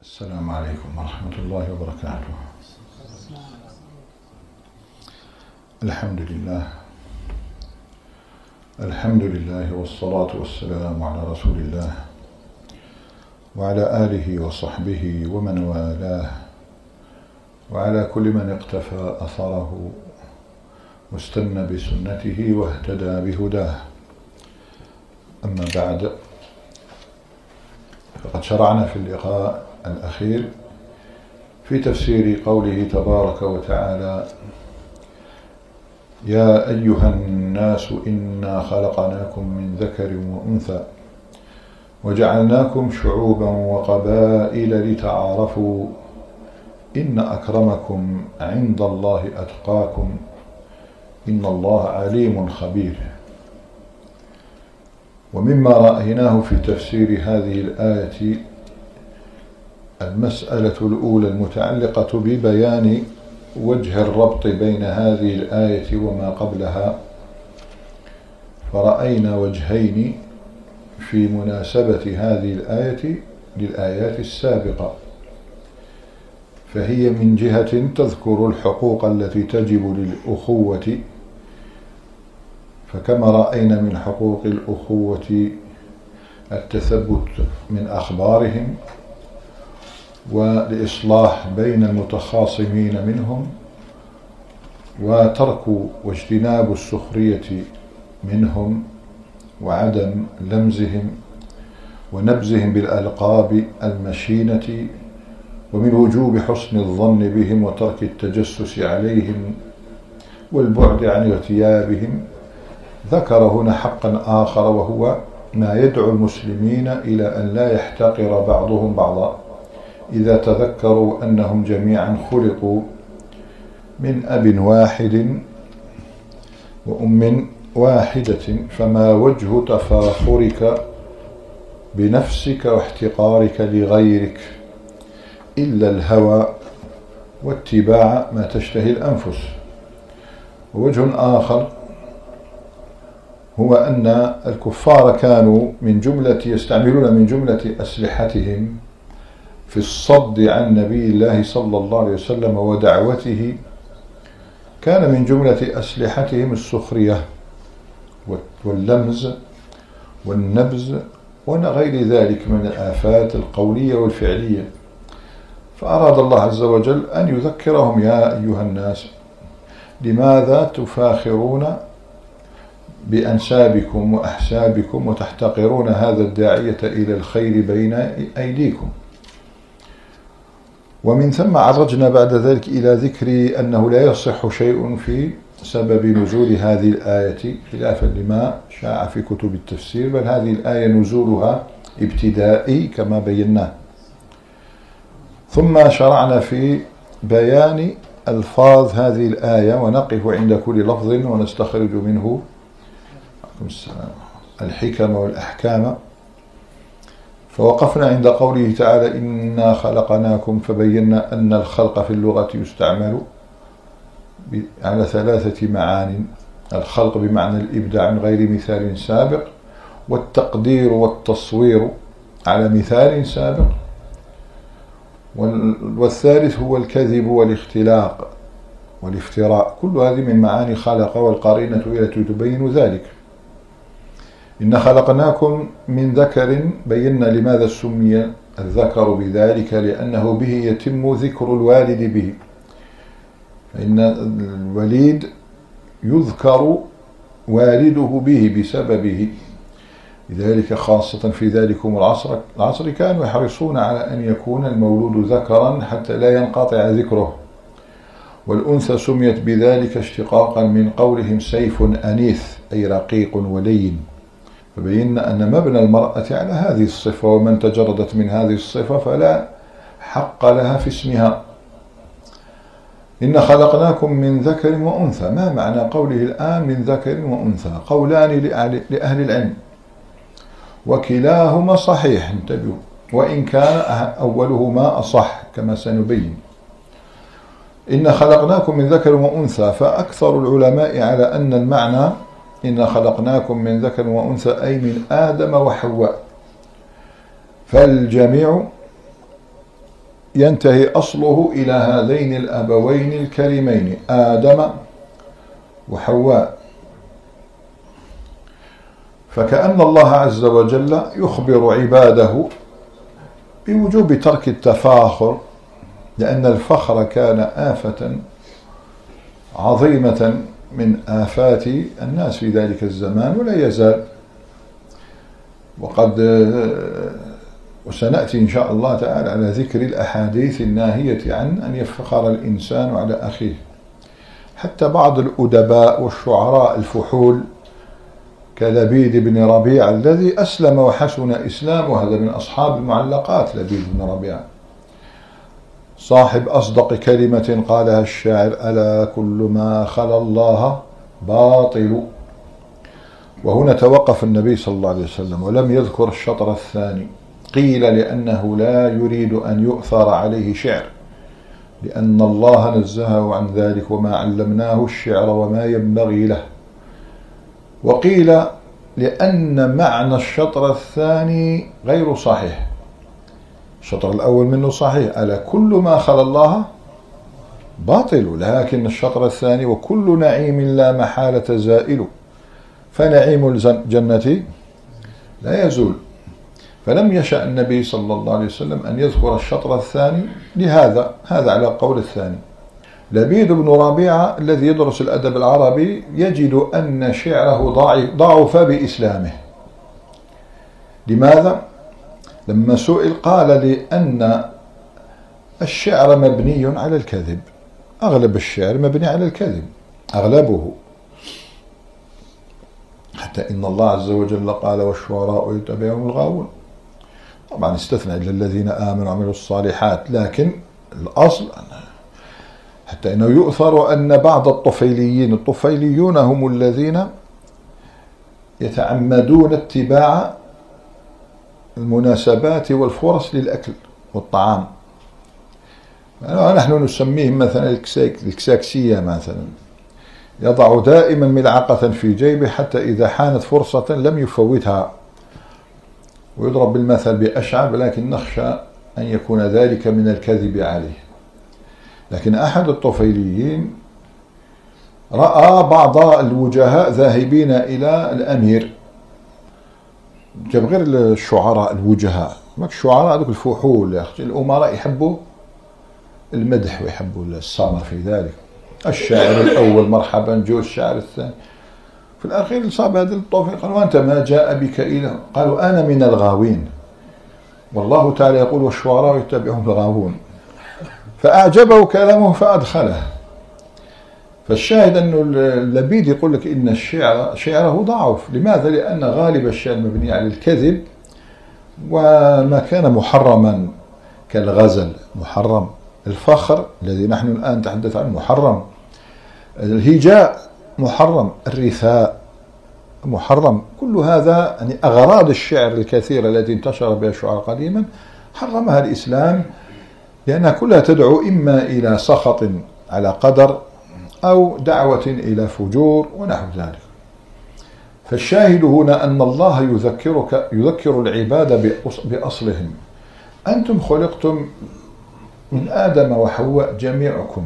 السلام عليكم ورحمة الله وبركاته. الحمد لله. الحمد لله والصلاة والسلام على رسول الله وعلى آله وصحبه ومن والاه. وعلى كل من اقتفى أثره واستنى بسنته واهتدى بهداه. أما بعد فقد شرعنا في اللقاء الأخير في تفسير قوله تبارك وتعالى يا أيها الناس إنا خلقناكم من ذكر وأنثى وجعلناكم شعوبا وقبائل لتعارفوا إن أكرمكم عند الله أتقاكم إن الله عليم خبير. ومما رأيناه في تفسير هذه الآية المسألة الأولى المتعلقة ببيان وجه الربط بين هذه الآية وما قبلها. فرأينا وجهين في مناسبة هذه الآية للآيات السابقة. فهي من جهة تذكر الحقوق التي تجب للأخوة. فكما رأينا من حقوق الأخوة التثبت من أخبارهم والإصلاح بين المتخاصمين منهم وترك واجتناب السخرية منهم وعدم لمزهم ونبزهم بالألقاب المشينة ومن وجوب حسن الظن بهم وترك التجسس عليهم والبعد عن اغتيابهم ذكر هنا حقا آخر وهو ما يدعو المسلمين إلى أن لا يحتقر بعضهم بعضا. إذا تذكروا أنهم جميعا خلقوا من أب واحد وأم واحدة فما وجه تفاخرك بنفسك واحتقارك لغيرك إلا الهوى واتباع ما تشتهي الأنفس. ووجه آخر هو أن الكفار كانوا من جملة يستعملون من جملة أسلحتهم في الصد عن نبي الله صلى الله عليه وسلم ودعوته كان من جملة أسلحتهم السخرية واللمز والنبز وغير ذلك من الآفات القولية والفعلية. فأراد الله عز وجل أن يذكرهم يا أيها الناس لماذا تفاخرون بأنسابكم وأحسابكم وتحتقرون هذا الداعية إلى الخير بين أيديكم؟ ومن ثم عرجنا بعد ذلك إلى ذكر أنه لا يصح شيء في سبب نزول هذه الآية خلافا لما شاع في كتب التفسير بل هذه الآية نزولها ابتدائي كما بيناه. ثم شرعنا في بيان ألفاظ هذه الآية ونقف عند كل لفظ ونستخرج منه. الحكم والأحكام. فوقفنا عند قوله تعالى إنا خلقناكم فبينا أن الخلق في اللغة يستعمل على ثلاثة معان. الخلق بمعنى الإبداع من غير مثال سابق والتقدير والتصوير على مثال سابق. والثالث هو الكذب والاختلاق والافتراء. كل هذه من معاني خلق والقرينة التي تبين ذلك. إن خلقناكم من ذكر بينا لماذا سمي الذكر بذلك لأنه به يتم ذكر الوالد به. فإن الوليد يذكر والده به بسببه. لذلك خاصة في ذلكم العصر العصر كانوا يحرصون على أن يكون المولود ذكرا حتى لا ينقطع ذكره. والأنثى سميت بذلك اشتقاقا من قولهم سيف أنيث أي رقيق ولين. فبينا أن مبنى المرأة على هذه الصفة ومن تجردت من هذه الصفة فلا حق لها في اسمها. إن خلقناكم من ذكر وأنثى. ما معنى قوله الآن من ذكر وأنثى؟ قولان لأهل العلم. وكلاهما صحيح. انتبهوا. وإن كان أولهما أصح كما سنبين. إن خلقناكم من ذكر وأنثى فأكثر العلماء على أن المعنى إن خلقناكم من ذكر وأنثى أي من آدم وحواء. فالجميع ينتهي أصله إلى هذين الأبوين الكريمين آدم وحواء. فكأن الله عز وجل يخبر عباده بوجوب ترك التفاخر لأن الفخر كان آفة عظيمة من آفات الناس في ذلك الزمان ولا يزال. وقد وسنأتي إن شاء الله تعالى على ذكر الأحاديث الناهية عن أن يفخر الإنسان على أخيه. حتى بعض الأدباء والشعراء الفحول كلبيد بن ربيع الذي أسلم وحسن إسلامه هذا من أصحاب المعلقات لبيد بن ربيع. صاحب أصدق كلمة قالها الشاعر ألا كل ما خلا الله باطل. وهنا توقف النبي صلى الله عليه وسلم ولم يذكر الشطر الثاني. قيل لأنه لا يريد أن يؤثر عليه شعر لأن الله نزهه عن ذلك وما علمناه الشعر وما ينبغي له. وقيل لأن معنى الشطر الثاني غير صحيح. الشطر الأول منه صحيح. ألا كل ما خلا الله باطل لكن الشطر الثاني وكل نعيم لا محالة زائل. فنعيم الجنة لا يزول. فلم يشأ النبي صلى الله عليه وسلم أن يذكر الشطر الثاني لهذا هذا على قول الثاني. لبيد بن ربيعة الذي يدرس الأدب العربي يجد أن شعره ضعف بإسلامه. لماذا؟ لما سئل قال لأن الشعر مبني على الكذب. أغلب الشعر مبني على الكذب. أغلبه. حتى إن الله عز وجل قال والشعراء يتبعهم الغاوون. طبعا استثنى إلا الذين آمنوا وعملوا الصالحات لكن الأصل حتى إنه يؤثر أن بعض الطفيليين الطفيليون هم الذين يتعمدون اتباع المناسبات والفرص للأكل والطعام. نحن نسميهم مثلا الكساكسية مثلا. يضع دائما ملعقة في جيبه حتى إذا حانت فرصة لم يفوتها. ويضرب بالمثل بأشعب لكن نخشى أن يكون ذلك من الكذب عليه. لكن أحد الطفيليين رأى بعض الوجهاء ذاهبين إلى الأمير. جاب غير الشعراء الوجهاء. ماك الشعراء هذوك الفحول يا أختي الأمراء يحبوا المدح ويحبوا الصمر في ذلك. الشاعر الأول مرحبا جو الشاعر الثاني. في الأخير صاب هذا الطفيل قال وأنت ما جاء بك إلى قالوا أنا من الغاوين. والله تعالى يقول والشعراء يتبعهم الغاوون. فأعجبه كلامه فأدخله. فالشاهد أنه اللبيد يقول لك إن الشعر شعره ضعف. لماذا؟ لأن غالب الشعر مبني على الكذب وما كان محرما كالغزل. محرم. الفخر الذي نحن الآن نتحدث عنه محرم. الهجاء محرم. الرثاء محرم. كل هذا يعني أغراض الشعر الكثيرة التي انتشر بها الشعراء قديما حرمها الإسلام لأنها كلها تدعو إما إلى سخط على قدر أو دعوة إلى فجور ونحو ذلك. فالشاهد هنا أن الله يذكرك يذكر العباد بأصلهم. أنتم خلقتم من آدم وحواء جميعكم.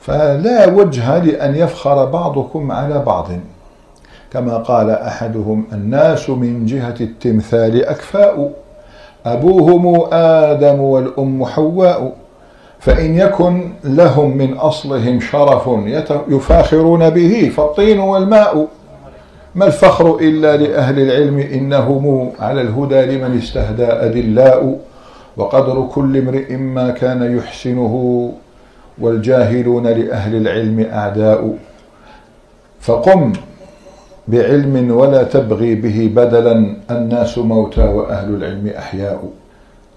فلا وجه لأن يفخر بعضكم على بعض. كما قال أحدهم الناس من جهة التمثال أكفاء. أبوهم آدم والأم حواء. فإن يكن لهم من أصلهم شرف يفاخرون به فالطين والماء. ما الفخر إلا لأهل العلم؟ إنهم على الهدى لمن استهدى أدلاء. وقدر كل امرئ ما كان يحسنه والجاهلون لأهل العلم أعداء. فقم بعلم ولا تبغي به بدلا الناس موتى وأهل العلم أحياء.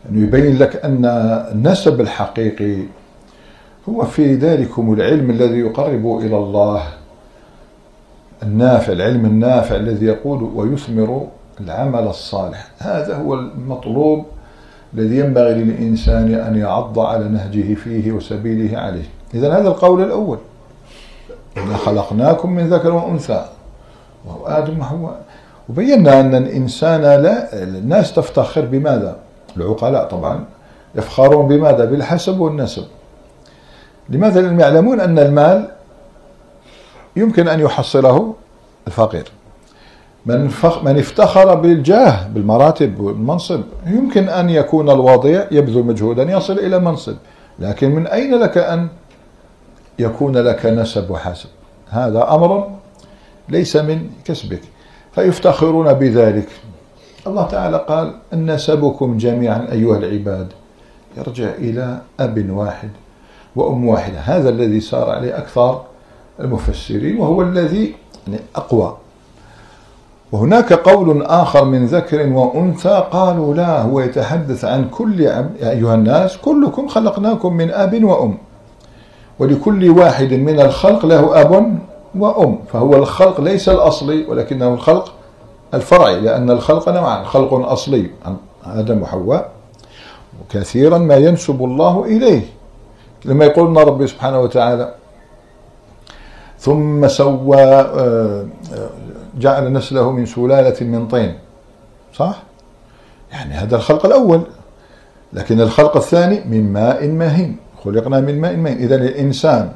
يعني يبين لك أن النسب الحقيقي هو في ذلكم العلم الذي يقرب إلى الله. النافع العلم النافع الذي يقول ويثمر العمل الصالح. هذا هو المطلوب الذي ينبغي للإنسان أن يعض على نهجه فيه وسبيله عليه. إذا هذا القول الأول. إنا خلقناكم من ذكر وأنثى وهو آدم وحواء. وبينا أن الإنسان لا الناس تفتخر بماذا؟ العقلاء طبعا يفخرون بماذا؟ بالحسب والنسب. لماذا لأنهم يعلمون أن المال يمكن أن يحصله الفقير؟ من, فخ من افتخر بالجاه بالمراتب والمنصب يمكن أن يكون الوضيع يبذل مجهودا يصل إلى منصب. لكن من أين لك أن يكون لك نسب وحسب؟ هذا أمر ليس من كسبك. فيفتخرون بذلك. الله تعالى قال أن نسبكم جميعا أيها العباد. يرجع إلى أب واحد وأم واحدة. هذا الذي صار عليه أكثر المفسرين وهو الذي يعني أقوى. وهناك قول آخر من ذكر وأنثى قالوا لا هو يتحدث عن كل يا أيها الناس كلكم خلقناكم من أب وأم. ولكل واحد من الخلق له أب وأم فهو الخلق ليس الأصلي ولكنه الخلق الفرعي لأن الخلق نوعان خلق أصلي عن آدم وحواء وكثيرا ما ينسب الله إليه. لما يقول ربي سبحانه وتعالى ثم سوى آه، آه، جعل نسله من سلالة من طين. صح؟ يعني هذا الخلق الأول. لكن الخلق الثاني من ماء مهين. خلقنا من ماء مهين. إذا الإنسان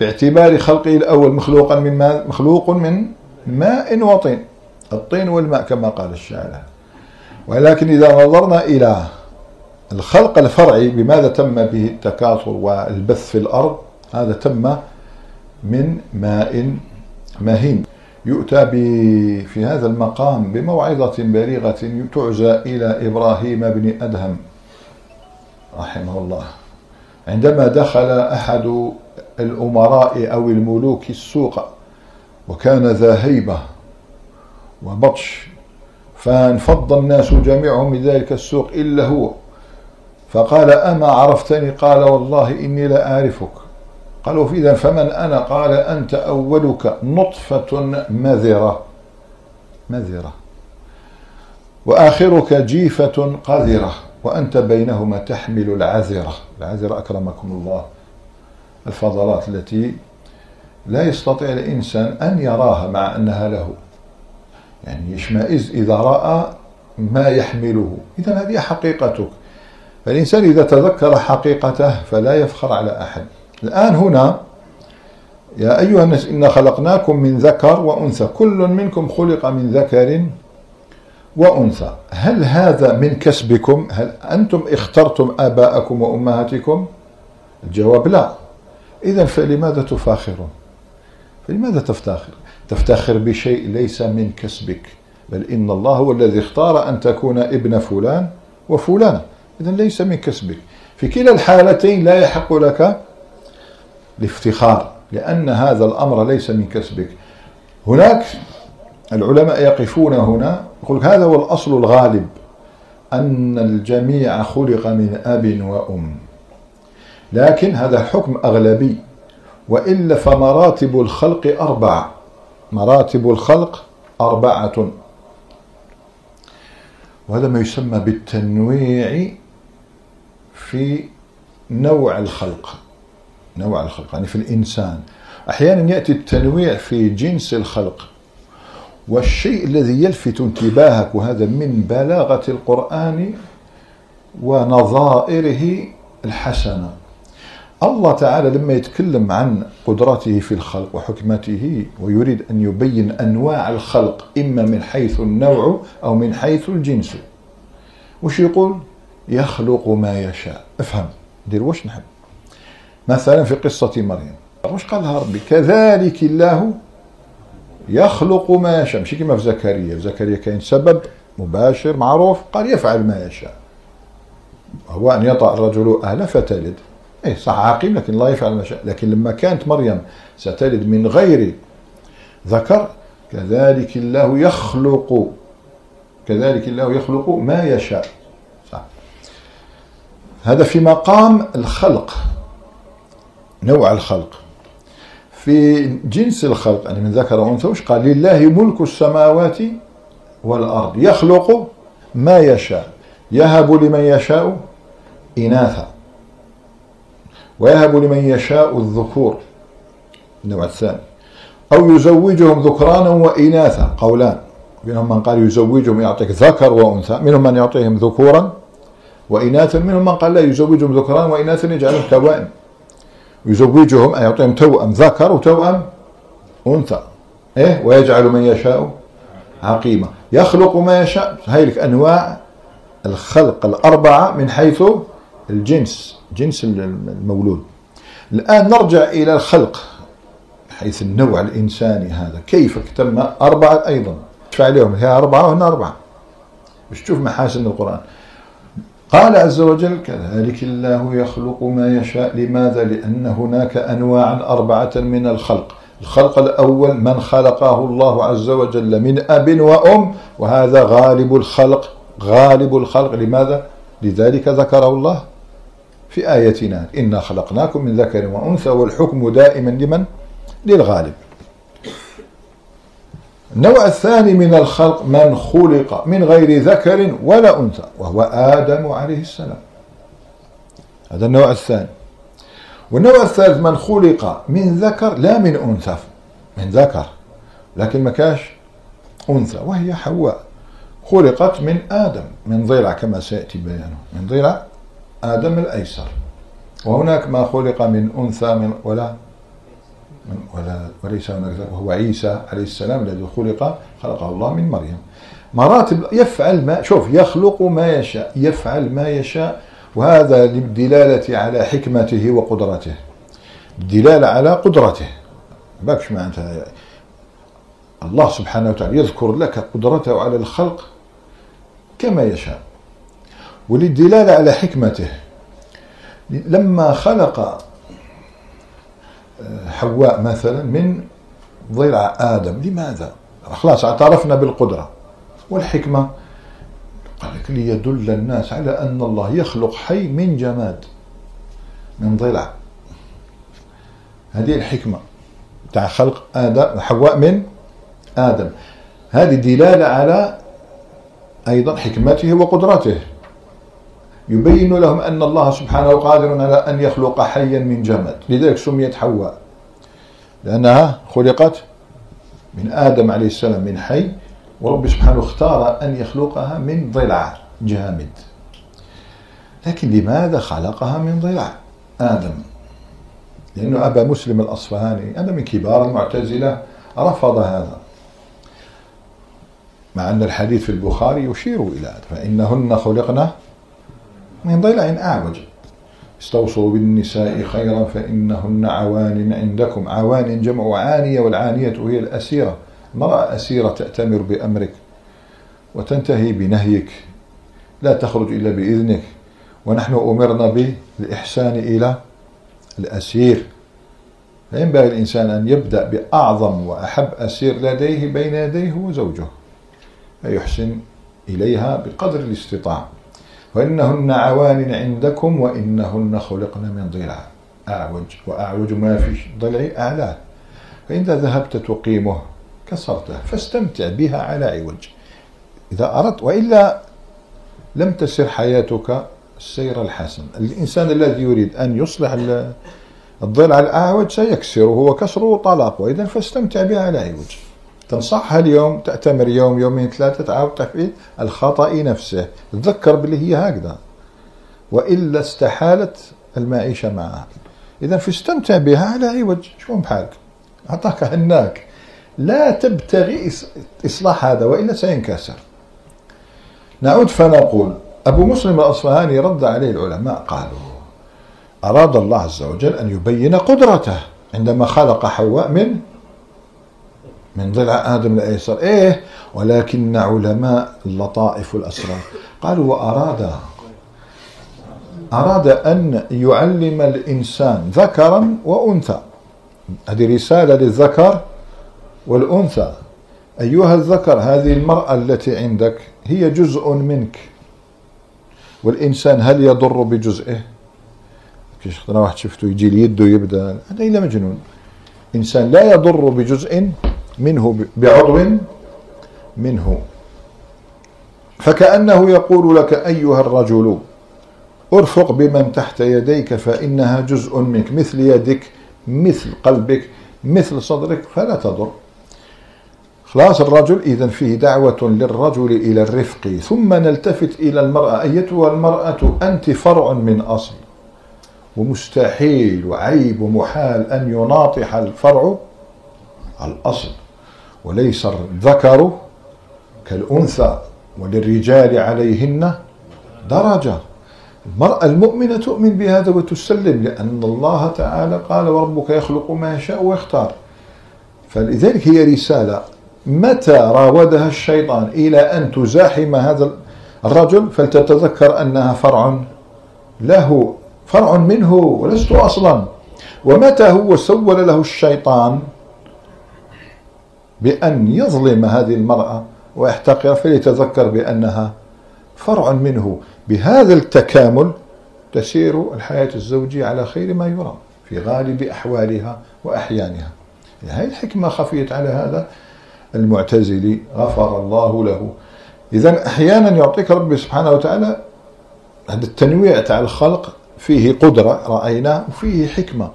باعتبار خلقه الأول مخلوقا من ماء مخلوق من ماء وطين. الطين والماء كما قال الشاعر. ولكن إذا نظرنا إلى الخلق الفرعي بماذا تم به التكاثر والبث في الأرض؟ هذا تم من ماء مهين. يؤتى في هذا المقام بموعظة بليغة تعزى إلى إبراهيم بن أدهم رحمه الله. عندما دخل أحد الأمراء أو الملوك السوق وكان ذا هيبة وبطش. فانفض الناس جميعهم من ذلك السوق إلا هو. فقال أما عرفتني؟ قال والله إني لا أعرفك. قالوا إذا فمن أنا؟ قال أنت أولك نطفة مذرة. مذرة. وآخرك جيفة قذرة. وأنت بينهما تحمل العذرة. العذرة أكرمكم الله. الفضلات التي لا يستطيع الإنسان أن يراها مع أنها له. يعني يشمئز إذا رأى ما يحمله. إذا هذه حقيقتك. فالإنسان إذا تذكر حقيقته فلا يفخر على أحد. الآن هنا يا أيها الناس إنا خلقناكم من ذكر وأنثى. كل منكم خلق من ذكر وأنثى. هل هذا من كسبكم؟ هل أنتم اخترتم آباءكم وأمهاتكم؟ الجواب لا. إذا فلماذا تفاخرون؟ فلماذا تفتخر تفتخر بشيء ليس من كسبك بل إن الله هو الذي اختار أن تكون ابن فلان وفلانة. إذا ليس من كسبك. في كلا الحالتين لا يحق لك الافتخار لأن هذا الأمر ليس من كسبك. هناك العلماء يقفون هنا يقول هذا هو الأصل الغالب أن الجميع خلق من أب وأم. لكن هذا حكم أغلبي وإلا فمراتب الخلق أربعة مراتب الخلق أربعة. وهذا ما يسمى بالتنويع في نوع الخلق. نوع الخلق يعني في الإنسان. أحيانا يأتي التنويع في جنس الخلق. والشيء الذي يلفت انتباهك وهذا من بلاغة القرآن ونظائره الحسنة. الله تعالى لما يتكلم عن قدرته في الخلق وحكمته ويريد أن يبين أنواع الخلق إما من حيث النوع أو من حيث الجنس. وش يقول؟ يخلق ما يشاء. افهم. دير واش نحب. مثلا في قصة مريم. واش قالها ربي؟ كذلك الله يخلق ما يشاء. ماشي كما في زكريا. في زكريا كاين سبب مباشر معروف قال يفعل ما يشاء. هو أن يطأ الرجل أهله فتلد. إيه صح عاقل لكن الله يفعل ما شاء. لكن لما كانت مريم ستلد من غير ذكر كذلك الله يخلق كذلك الله يخلق ما يشاء. صح. هذا في مقام الخلق نوع الخلق. في جنس الخلق يعني من ذكر وأنثى وش قال؟ لله ملك السماوات والأرض يخلق ما يشاء يهب لمن يشاء إناثا. ويهب لمن يشاء الذكور. النوع الثاني أو يزوجهم ذكرانا وإناثا قولان. منهم من قال يزوجهم يعطيك ذكر وأنثى منهم من يعطيهم ذكورا وإناثا منهم من قال لا يزوجهم ذكران وإناثا يجعلهم توائم يزوجهم أي يعطيهم توأم ذكر وتوأم أنثى. إيه؟ ويجعل من يشاء عقيمة. يخلق ما يشاء. هاي لك أنواع الخلق الأربعة من حيث الجنس. جنس المولود. الآن نرجع إلى الخلق حيث النوع الإنساني هذا. كيف تم أربعة أيضا. شفع عليهم. هي أربعة وهنا أربعة. مش تشوف محاسن القرآن. قال عز وجل كذلك الله يخلق ما يشاء. لماذا؟ لأن هناك أنواعا أربعة من الخلق. الخلق الأول من خلقه الله عز وجل من أب وأم وهذا غالب الخلق غالب الخلق. لماذا؟ لذلك ذكره الله. في آيتنا إنا خلقناكم من ذكر وأنثى والحكم دائما لمن؟ للغالب. النوع الثاني من الخلق من خلق من غير ذكر ولا أنثى وهو آدم عليه السلام. هذا النوع الثاني. والنوع الثالث من خلق من ذكر لا من أنثى من ذكر لكن ما كاش أنثى وهي حواء خلقت من آدم من ضلع كما سيأتي بيانه من ضلع آدم الأيسر. وهناك ما خلق من أنثى من ولا ولا وليس هناك وهو عيسى عليه السلام الذي خلق خلقه الله من مريم. مراتب يفعل ما شوف يخلق ما يشاء يفعل ما يشاء وهذا للدلالة على حكمته وقدرته. الدلالة على قدرته. باكش معناتها؟ الله سبحانه وتعالى يذكر لك قدرته على الخلق كما يشاء. وللدلالة على حكمته. لما خلق حواء مثلا من ضلع آدم لماذا؟ خلاص اعترفنا بالقدرة والحكمة. قال لك ليدل الناس على أن الله يخلق حي من جماد من ضلع. هذه الحكمة تاع خلق آدم حواء من آدم. هذه دلالة على أيضا حكمته وقدرته. يبين لهم أن الله سبحانه قادر على أن يخلق حيا من جماد. لذلك سميت حواء. لأنها خلقت من آدم عليه السلام من حي ورب سبحانه اختار أن يخلقها من ضلع جامد. لكن لماذا خلقها من ضلع؟ آدم. لأنه أبا مسلم الأصفهاني هذا من كبار المعتزلة رفض هذا. مع أن الحديث في البخاري يشير إلى هذا. فإنهن خلقنا من ضلع أعوج استوصوا بالنساء خيرا فإنهن عوان عندكم. عوان جمع عانية والعانية هي الأسيرة. امرأة أسيرة تأتمر بأمرك وتنتهي بنهيك. لا تخرج إلا بإذنك. ونحن أمرنا بالإحسان إلى الأسير. فينبغي الإنسان أن يبدأ بأعظم وأحب أسير لديه بين يديه هو زوجه فيحسن إليها بقدر الاستطاعة. وإنهن عوان عندكم وإنهن خلقن من ضلع. أعوج وأعوج ما في ضلع أعلاه فإذا ذهبت تقيمه كسرته فاستمتع بها على عوج. إذا أردت وإلا لم تسر حياتك السير الحسن. الإنسان الذي يريد أن يصلح الضلع الأعوج سيكسره وكسره طلاق وإذا فاستمتع بها على عوج. تنصحها اليوم تأتمر يوم يومين ثلاثة تعاود تحفيد الخطأ نفسه. تذكر باللي هي هكذا. وإلا استحالت المعيشة معها. إذا فاستمتع بها على عوج شو بحالك؟ أعطاك هناك. لا تبتغي إصلاح هذا وإلا سينكسر. نعود فنقول أبو مسلم الأصفهاني رد عليه العلماء قالوا أراد الله عز وجل أن يبين قدرته عندما خلق حواء من من ضلع آدم الأيسر. إيه ولكن علماء اللطائف والأسرار قالوا وأراد أراد أن يعلم الإنسان ذكرا وأنثى. هذه رسالة للذكر والأنثى. أيها الذكر هذه المرأة التي عندك هي جزء منك. والإنسان هل يضر بجزئه؟ كيش واحد شفته يجي اليد يبدأ. هذا إلا مجنون. إنسان لا يضر بجزء منه بعضو منه. فكأنه يقول لك أيها الرجل أرفق بمن تحت يديك فإنها جزء منك. مثل يدك مثل قلبك مثل صدرك فلا تضر. خلاص الرجل إذا فيه دعوة للرجل إلى الرفق. ثم نلتفت إلى المرأة أيتها المرأة أنت فرع من أصل. ومستحيل وعيب ومحال أن يناطح الفرع الأصل. وليس الذكر كالأنثى وللرجال عليهن درجة. المرأة المؤمنة تؤمن بهذا وتسلم لأن الله تعالى قال وربك يخلق ما يشاء ويختار فلذلك هي رسالة متى راودها الشيطان إلى أن تزاحم هذا الرجل؟ فلتتذكر أنها فرع له فرع منه ولست أصلا. ومتى هو سول له الشيطان؟ بأن يظلم هذه المرأة ويحتقر فليتذكر بأنها فرع منه. بهذا التكامل تسير الحياة الزوجية على خير ما يرام في غالب أحوالها وأحيانها. هذه الحكمة خفيت على هذا المعتزلي غفر الله له. إذا أحيانا يعطيك ربي سبحانه وتعالى هذا التنويع تاع الخلق فيه قدرة رأيناه وفيه حكمة.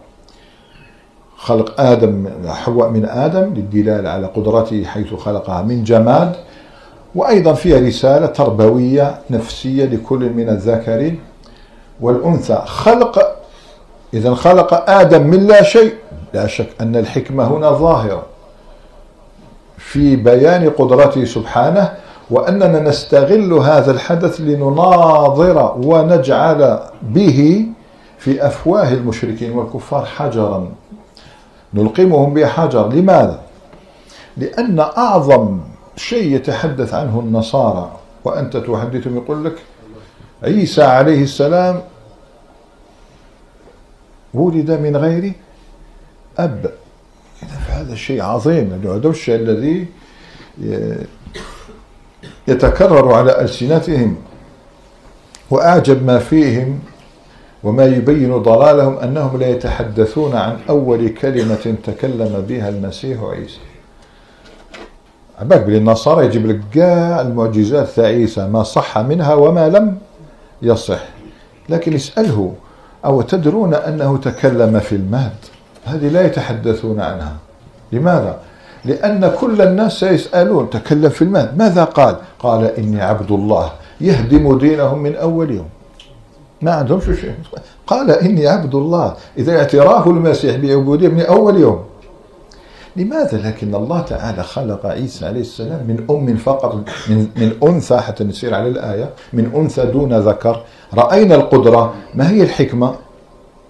خلق آدم حواء من آدم للدلالة على قدرته حيث خلقها من جماد وأيضا فيها رسالة تربوية نفسية لكل من الذكر والأنثى. خلق إذا خلق آدم من لا شيء. لا شك أن الحكمة هنا ظاهرة في بيان قدرته سبحانه وأننا نستغل هذا الحدث لنناظر ونجعل به في أفواه المشركين والكفار حجرا. نلقمهم بحجر لماذا؟ لأن أعظم شيء يتحدث عنه النصارى وأنت تحدثهم يقول لك عيسى عليه السلام ولد من غير أب إذا فهذا شيء عظيم هذا الشيء الذي يتكرر على ألسنتهم وأعجب ما فيهم وما يبين ضلالهم أنهم لا يتحدثون عن أول كلمة تكلم بها المسيح عيسى. عباك بلي النصارى يجيب لك كاع المعجزات تاع عيسى ما صح منها وما لم يصح. لكن اسأله أو تدرون أنه تكلم في المهد؟ هذه لا يتحدثون عنها. لماذا؟ لأن كل الناس سيسألون تكلم في المهد. ماذا قال؟ قال إني عبد الله يهدم دينهم من أول يوم. ما عندهمش شيء. قال إني عبد الله. إذا اعتراف المسيح بعبودية من أول يوم. لماذا لكن الله تعالى خلق عيسى عليه السلام من أم فقط من, من أنثى حتى نسير على الآية من أنثى دون ذكر. رأينا القدرة. ما هي الحكمة؟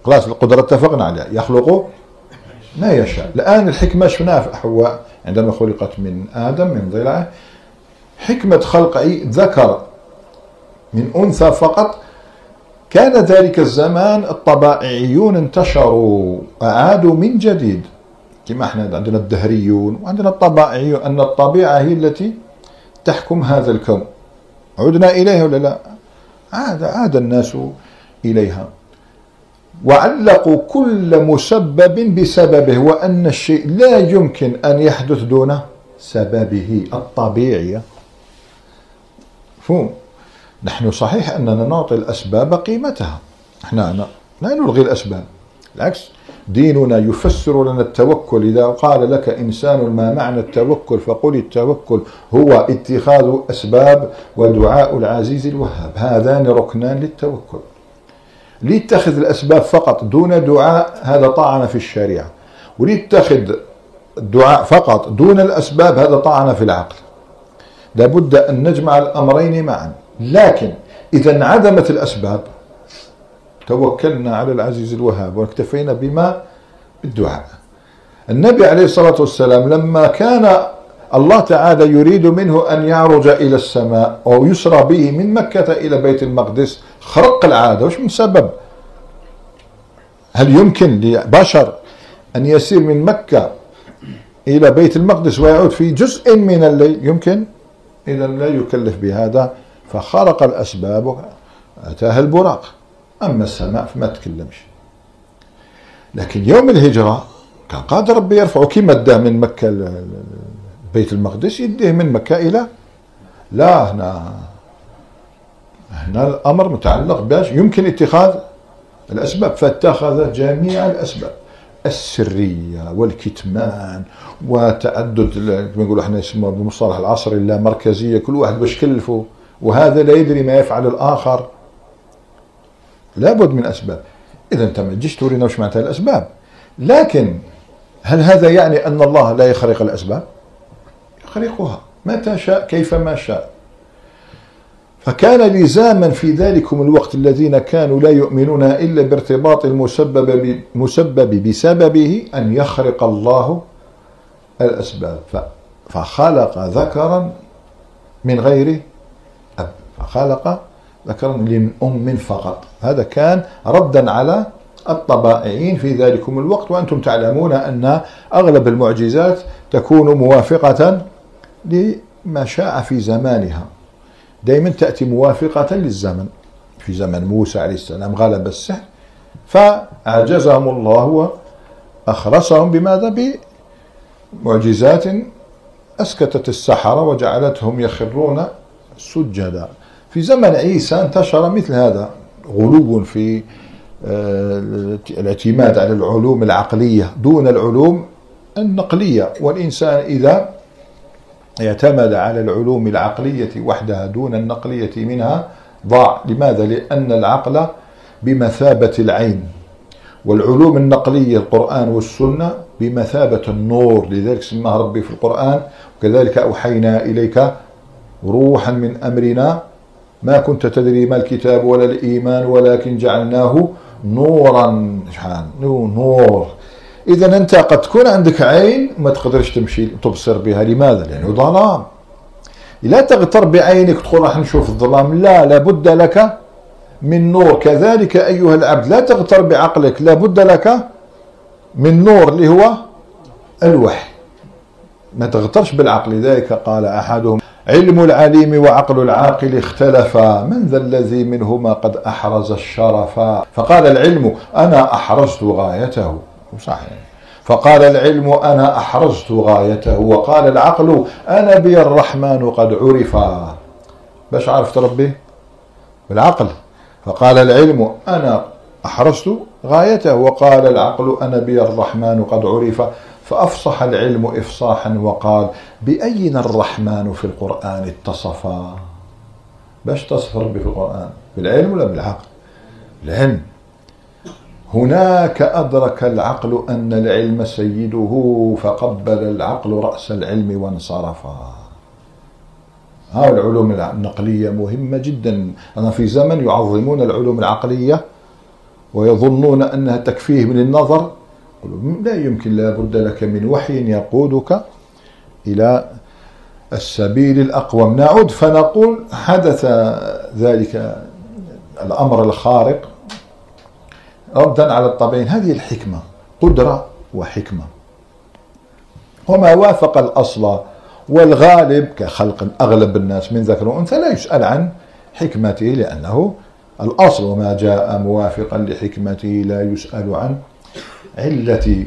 خلاص القدرة اتفقنا عليها. يخلق ما يشاء. الآن الحكمة شفناها في حواء عندما خلقت من آدم من ضلعة. حكمة خلق ذكر من أنثى فقط كان ذلك الزمان الطبائعيون انتشروا أعادوا من جديد. كما إحنا عندنا الدهريون وعندنا الطبائعيون أن الطبيعة هي التي تحكم هذا الكون. عدنا إليها ولا لا؟ عاد عاد الناس إليها. وعلقوا كل مسبب بسببه وأن الشيء لا يمكن أن يحدث دون سببه الطبيعي فهم نحن صحيح أننا نعطي الأسباب قيمتها. إحنا لا نلغي الأسباب. بالعكس ديننا يفسر لنا التوكل. إذا قال لك إنسان ما معنى التوكل فقل التوكل هو اتخاذ أسباب ودعاء العزيز الوهاب. هذان ركنان للتوكل. ليتخذ الأسباب فقط دون دعاء هذا طعن في الشريعة. وليتخذ الدعاء فقط دون الأسباب هذا طعن في العقل. لابد أن نجمع الأمرين معا. لكن إذا انعدمت الأسباب توكلنا على العزيز الوهاب واكتفينا بما بالدعاء. النبي عليه الصلاة والسلام لما كان الله تعالى يريد منه أن يعرج إلى السماء أو يسرى به من مكة إلى بيت المقدس خرق العادة. وش من سبب هل يمكن لبشر أن يسير من مكة إلى بيت المقدس ويعود في جزء من الليل؟ يمكن. إذا لا يكلف بهذا. فخرق الأسباب أتاها البراق. أما السماء فما تكلمش. لكن يوم الهجرة كان قادر ربي يرفعه. كما دا من مكة بيت المقدس يديه من مكة إلى لا هنا هنا الأمر متعلق باش يمكن اتخاذ الأسباب. فاتخذ جميع الأسباب. السرية والكتمان وتعدد كما نقولوا إحنا اسمه بمصطلح العصر اللامركزية كل واحد باش كلفه. وهذا لا يدري ما يفعل الآخر. لابد من أسباب. إذا أنت ما تجيش تورينا وش معناتها الأسباب. لكن هل هذا يعني أن الله لا يخرق الأسباب؟ يخرقها. متى شاء كيفما شاء. فكان لزاما في ذلكم الوقت الذين كانوا لا يؤمنون إلا بارتباط المسبب مسبب بسببه أن يخرق الله الأسباب. فخلق ذكرا من غير فخلق ذكرا لأم فقط. هذا كان ردا على الطبائعين في ذلكم الوقت وأنتم تعلمون أن أغلب المعجزات تكون موافقة لما شاء في زمانها. دائما تأتي موافقة للزمن. في زمن موسى عليه السلام غلب السحر فأعجزهم الله وأخرسهم بماذا؟ بمعجزات أسكتت السحرة وجعلتهم يخرون سجدا. في زمن عيسى انتشر مثل هذا غلو في آه، الاعتماد على العلوم العقلية دون العلوم النقلية. والإنسان إذا اعتمد على العلوم العقلية وحدها دون النقلية منها ضاع. لماذا؟ لأن العقل بمثابة العين. والعلوم النقلية القرآن والسنة بمثابة النور. لذلك سماها ربي في القرآن. وكذلك أوحينا إليك روحا من أمرنا ما كنت تدري ما الكتاب ولا الإيمان ولكن جعلناه نورا. نور. اذا أنت قد تكون عندك عين ما تقدرش تمشي تبصر بها. لماذا؟ لأنه ظلام. لا تغتر بعينك تقول راح نشوف الظلام. لا لابد لك من نور. كذلك أيها العبد لا تغتر بعقلك. لابد لك من نور اللي هو الوحي. ما تغترش بالعقل. لذلك قال أحدهم علم العليم وعقل العاقل اختلفا. من ذا الذي منهما قد أحرز الشرفا فقال العلم أنا أحرزت غايته. صحيح. فقال العلم أنا أحرزت غايته. وقال العقل أنا بي الرحمن قد عرفا باش عرفت ربي؟ بالعقل. فقال العلم أنا أحرزت غايته. وقال العقل أنا بي الرحمن قد عرف. فأفصح العلم إفصاحا وقال بأين الرحمن في القرآن اتصفا؟ باش تصف ربي في القرآن بالعلم ولا بالعقل؟ العلم هناك أدرك العقل أن العلم سيده فقبل العقل رأس العلم وانصرف ها العلوم النقلية مهمة جدا. أنا في زمن يعظمون العلوم العقلية ويظنون أنها تكفيهم للنظر لا يمكن لا بد لك من وحي يقودك إلى السبيل الأقوم. نعود فنقول حدث ذلك الأمر الخارق ردا على الطبيعين هذه الحكمة قدرة وحكمة. وما وافق الأصل والغالب كخلق أغلب الناس من ذكر وأنثى لا يسأل عن حكمته لأنه الأصل وما جاء موافقا لحكمته لا يسأل عن علته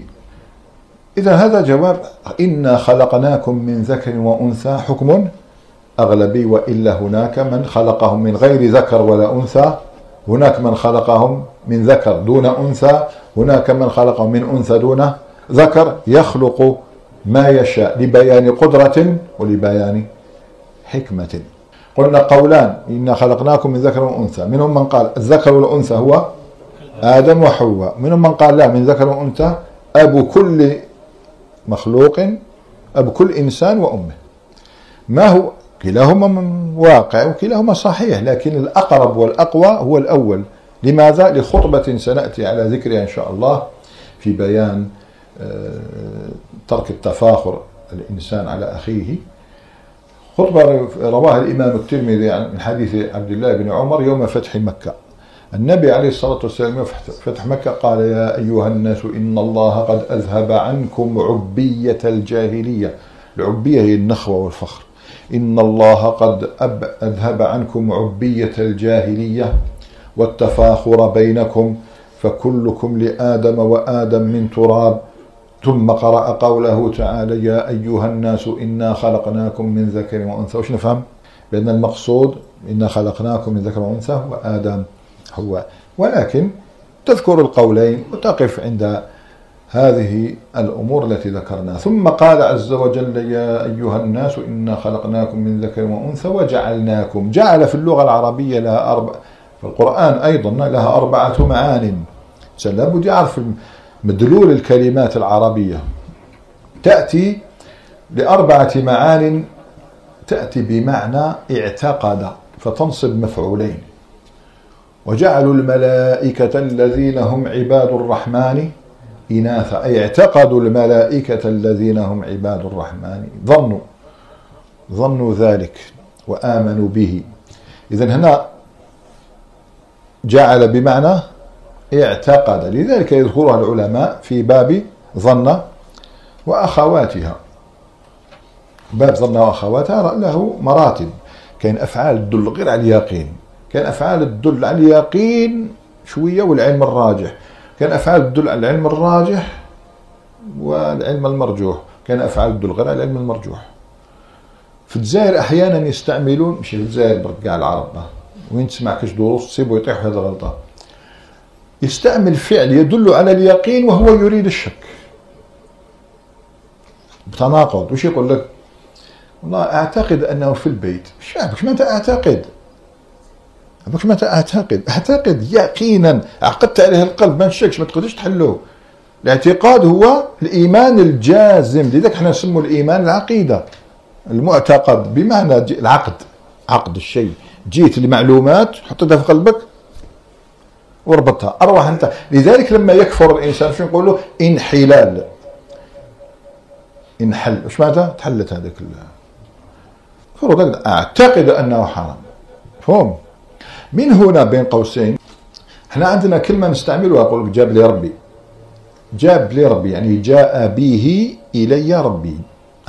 إذا هذا جواب إنا خلقناكم من ذكر وأنثى حكم أغلبي وإلا هناك من خلقهم من غير ذكر ولا أنثى هناك من خلقهم من ذكر دون أنثى هناك من خلقهم من أنثى دون ذكر يخلق ما يشاء لبيان قدرة ولبيان حكمة. قلنا قولان إنا خلقناكم من ذكر وأنثى. منهم من قال الذكر والأنثى هو آدم وحواء. منهم من قال لا من ذكر وأنثى أبو كل مخلوق أبو كل إنسان وأمه. ما هو؟ كلاهما واقع وكلاهما صحيح لكن الأقرب والأقوى هو الأول. لماذا؟ لخطبة سنأتي على ذكرها إن شاء الله في بيان آه، ترك التفاخر الإنسان على أخيه. خطبة رواها الإمام الترمذي من حديث عبد الله بن عمر يوم فتح مكة. النبي عليه الصلاة والسلام فتح مكة قال يا أيها الناس إن الله قد أذهب عنكم عبية الجاهلية. العبية هي النخوة والفخر. إن الله قد أذهب عنكم عبية الجاهلية والتفاخر بينكم فكلكم لآدم وآدم من تراب. ثم قرأ قوله تعالى يا أيها الناس إنا خلقناكم من ذكر وأنثى. وش نفهم؟ بأن المقصود إنا خلقناكم من ذكر وأنثى وآدم. هو. ولكن تذكر القولين وتقف عند هذه الأمور التي ذكرناها ثم قال عز وجل يا أيها الناس إنا خلقناكم من ذكر وأنثى وجعلناكم. جعل في اللغة العربية لها أربع في القرآن أيضا لها أربعة معان لابد يعرف مدلول الكلمات العربية. تأتي لأربعة معان تأتي بمعنى اعتقد فتنصب مفعولين. وجعلوا الملائكة الذين هم عباد الرحمن إناثا. أي اعتقدوا الملائكة الذين هم عباد الرحمن. ظنوا ظنوا ذلك وآمنوا به. إذا هنا جعل بمعنى اعتقد. لذلك يذكرها العلماء في باب ظن وأخواتها. باب ظن وأخواتها له مراتب. كاين أفعال تدل غير على اليقين. كاين أفعال تدل على اليقين شوية والعلم الراجح. كان أفعال تدل على العلم الراجح والعلم المرجوح. كان أفعال تدل غير على العلم المرجوح. في الجزائر أحيانا يستعملون مش في الجزائر برك كاع العرب. وين تسمع كاش دروس تصيب ويطيح هذا غلطة يستعمل فعل يدل على اليقين وهو يريد الشك. بتناقض. وش يقول لك؟ والله أعتقد أنه في البيت شعبك ما أنت أعتقد. بك متى؟ اعتقد أعتقد يقينا. عقدت عليه القلب. ما نشكش ما تقدرش تحلوه. الاعتقاد هو الإيمان الجازم. لذلك إحنا نسمو الإيمان العقيدة. المعتقد. بمعنى العقد. عقد الشيء. جيت لمعلومات حطيتها في قلبك وربطها أروح أنت. لذلك لما يكفر الإنسان شو نقول له انحلال. انحل. وش معناتها؟ تحلت هذيك أعتقد أنه حرام. فهم من هنا بين قوسين؟ إحنا عندنا كلمة نستعملها أقول جاب لي ربي. جاب لي ربي يعني جاء به إلي ربي.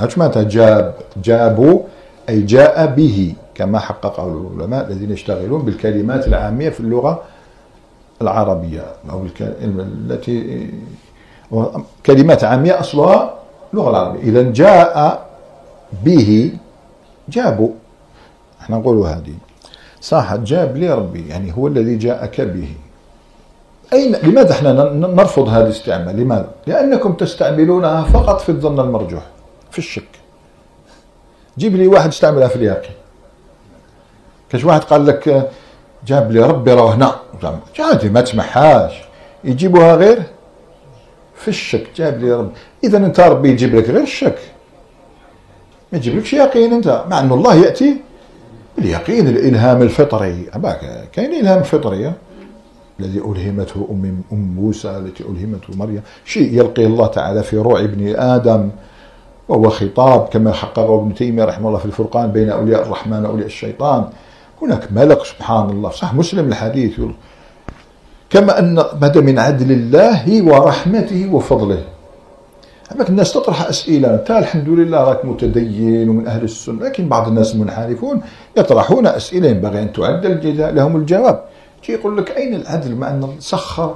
إيش معناتها؟ جاب جابوا أي جاء به كما حققه العلماء الذين يشتغلون بالكلمات العامية في اللغة العربية أو التي كلمات عامية أصلها اللغة العربية. إذا جاء به جابوا. إحنا نقول هذه. صح جاب لي ربي يعني هو الذي جاءك به. أين؟ لماذا إحنا نرفض هذا الاستعمال؟ لماذا؟ لأنكم تستعملونها فقط في الظن المرجوح في الشك. جيب لي واحد استعملها في اليقين. كاش واحد قال لك جاب لي ربي راه هنا. عادي ما تسمعهاش يجيبوها غير في الشك. جاب لي ربي. اذا أنت ربي يجيب لك غير الشك. ما يجيبلكش يقين أنت مع أن الله يأتي اليقين الإلهام الفطري. كاين إلهام فطري الذي ألهمته أم أم موسى التي ألهمته مريم. شيء يلقي الله تعالى في روع ابن آدم وهو خطاب كما حققه ابن تيمية رحمه الله في الفرقان بين أولياء الرحمن وأولياء الشيطان. هناك ملك سبحان الله صح مسلم الحديث كما أن هذا من عدل الله ورحمته وفضله. أما الناس تطرح أسئلة. أنت الحمد لله راك متدين ومن أهل السنة لكن بعض الناس المنحرفون يطرحون أسئلة ينبغي أن تعد لهم الجواب. كي يقول لك أين العدل مع أن سخر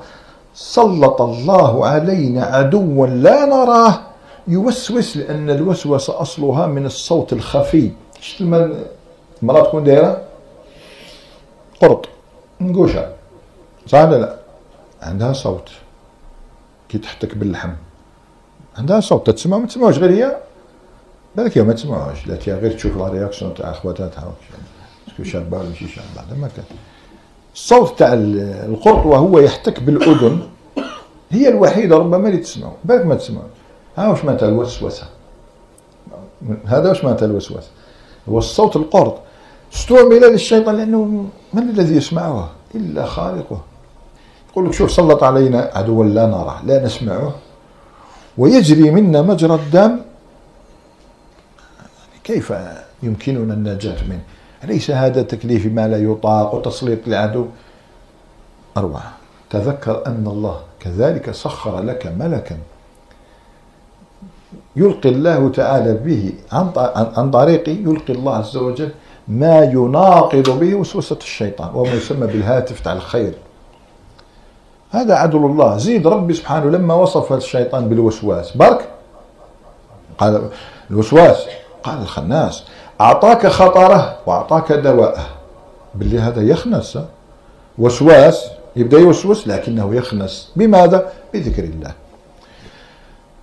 سلط الله علينا عدوا لا نراه؟ يوسوس لأن الوسوسة أصلها من الصوت الخفي. شفت المرأة تكون دايرة؟ قرط. نقوشها صح لا؟ عندها صوت. كي تحتك باللحم. عندها صوت تسمع ما تسمعوش غير هي بالك ما تسمعوش لا غير تشوف la réaction تاع خواتاتها est-ce que شابة ولا ماشي شابة هذا ما كان الصوت تاع القرط وهو يحتك بالاذن هي الوحيده ربما اللي تسمعه بالك ما تسمعوش ها واش معناتها الوسوسه هذا واش معناتها الوسوسه هو الصوت القرط استعمل للشيطان لأنه من الذي يسمعه الا خالقه يقول لك شوف سلط علينا عدوا لا نراه لا نسمعه ويجري منا مجرى الدم. كيف يمكننا النجاة منه؟ أليس هذا تكليف ما لا يطاق وتسليط العدو أربعة تذكر أن الله كذلك سخر لك ملكا يلقي الله تعالى به عن طريق يلقي الله عز وجل ما يناقض به وسوسة الشيطان وما يسمى بالهاتف تاع الخير. هذا عدل الله. زيد ربي سبحانه لما وصف الشيطان بالوسواس برك؟ قال الوسواس. قال الخناس أعطاك خطره وأعطاك دواءه. باللي هذا يخنس وسواس يبدأ يوسوس لكنه يخنس. بماذا؟ بذكر الله.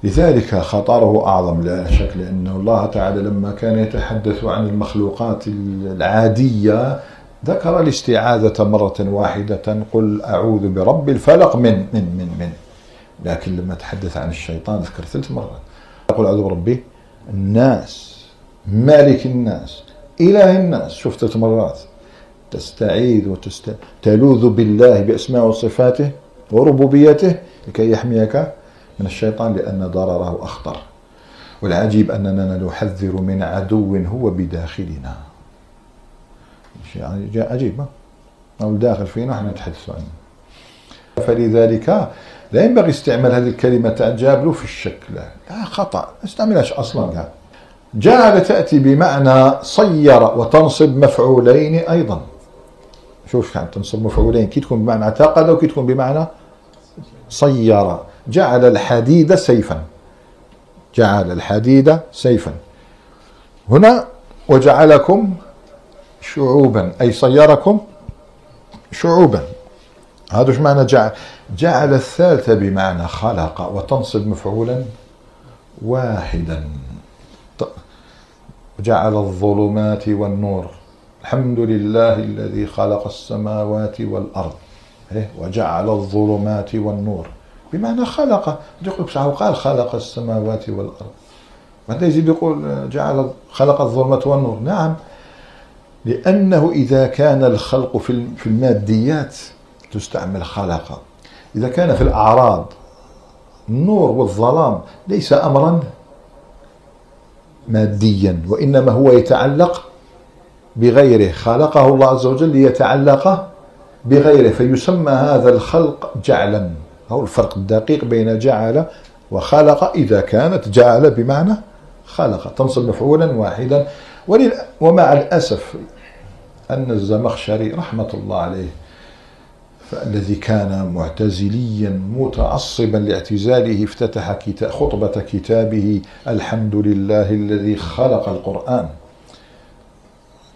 لذلك خطره أعظم. لا شك لأن الله تعالى لما كان يتحدث عن المخلوقات العادية ذكر الاستعاذة مرة واحدة قل أعوذ برب الفلق من من من من. لكن لما تحدث عن الشيطان ذكر ثلاث مرات قل أعوذ بربي الناس مالك الناس إله الناس. شوف ثلاث مرات. تستعيذ وتلوذ بالله بأسماء وصفاته وربوبيته لكي يحميك من الشيطان لأن ضرره أخطر. والعجيب أننا نحذر من عدو هو بداخلنا. شيء عجيب أو داخل فينا إحنا نتحدث عنه. فلذلك لا ينبغي استعمال هذه الكلمة تاع جابلو في الشك لا خطأ ما استعملهاش أصلا جعل تأتي بمعنى صير وتنصب مفعولين أيضا. شوف كان تنصب مفعولين كي تكون بمعنى اعتقد وكي تكون بمعنى صير. جعل الحديد سيفا. جعل الحديد سيفا. هنا وجعلكم شعوبا. أي صيركم شعوبا. هذا إيش معنى جعل؟ جعل الثالثة بمعنى خلق وتنصب مفعولا واحدا. جعل الظلمات والنور. الحمد لله الذي خلق السماوات والأرض. إيه؟ وجعل الظلمات والنور. بمعنى خلق. يقول قال خلق السماوات والأرض. بعد يزيد يقول جعل خلق الظلمات والنور. نعم. لأنه إذا كان الخلق في الماديات تستعمل خلق إذا كان في الأعراض النور والظلام ليس أمرا ماديا وإنما هو يتعلق بغيره. خلقه الله عز وجل ليتعلق بغيره فيسمى هذا الخلق جعلا هو الفرق الدقيق بين جعل وخلق. إذا كانت جعل بمعنى خلق تنصب مفعولا واحدا. ومع الأسف أن الزمخشري رحمة الله عليه فالذي كان معتزليا متعصبا لاعتزاله افتتح كتاب خطبة كتابه الحمد لله الذي خلق القرآن.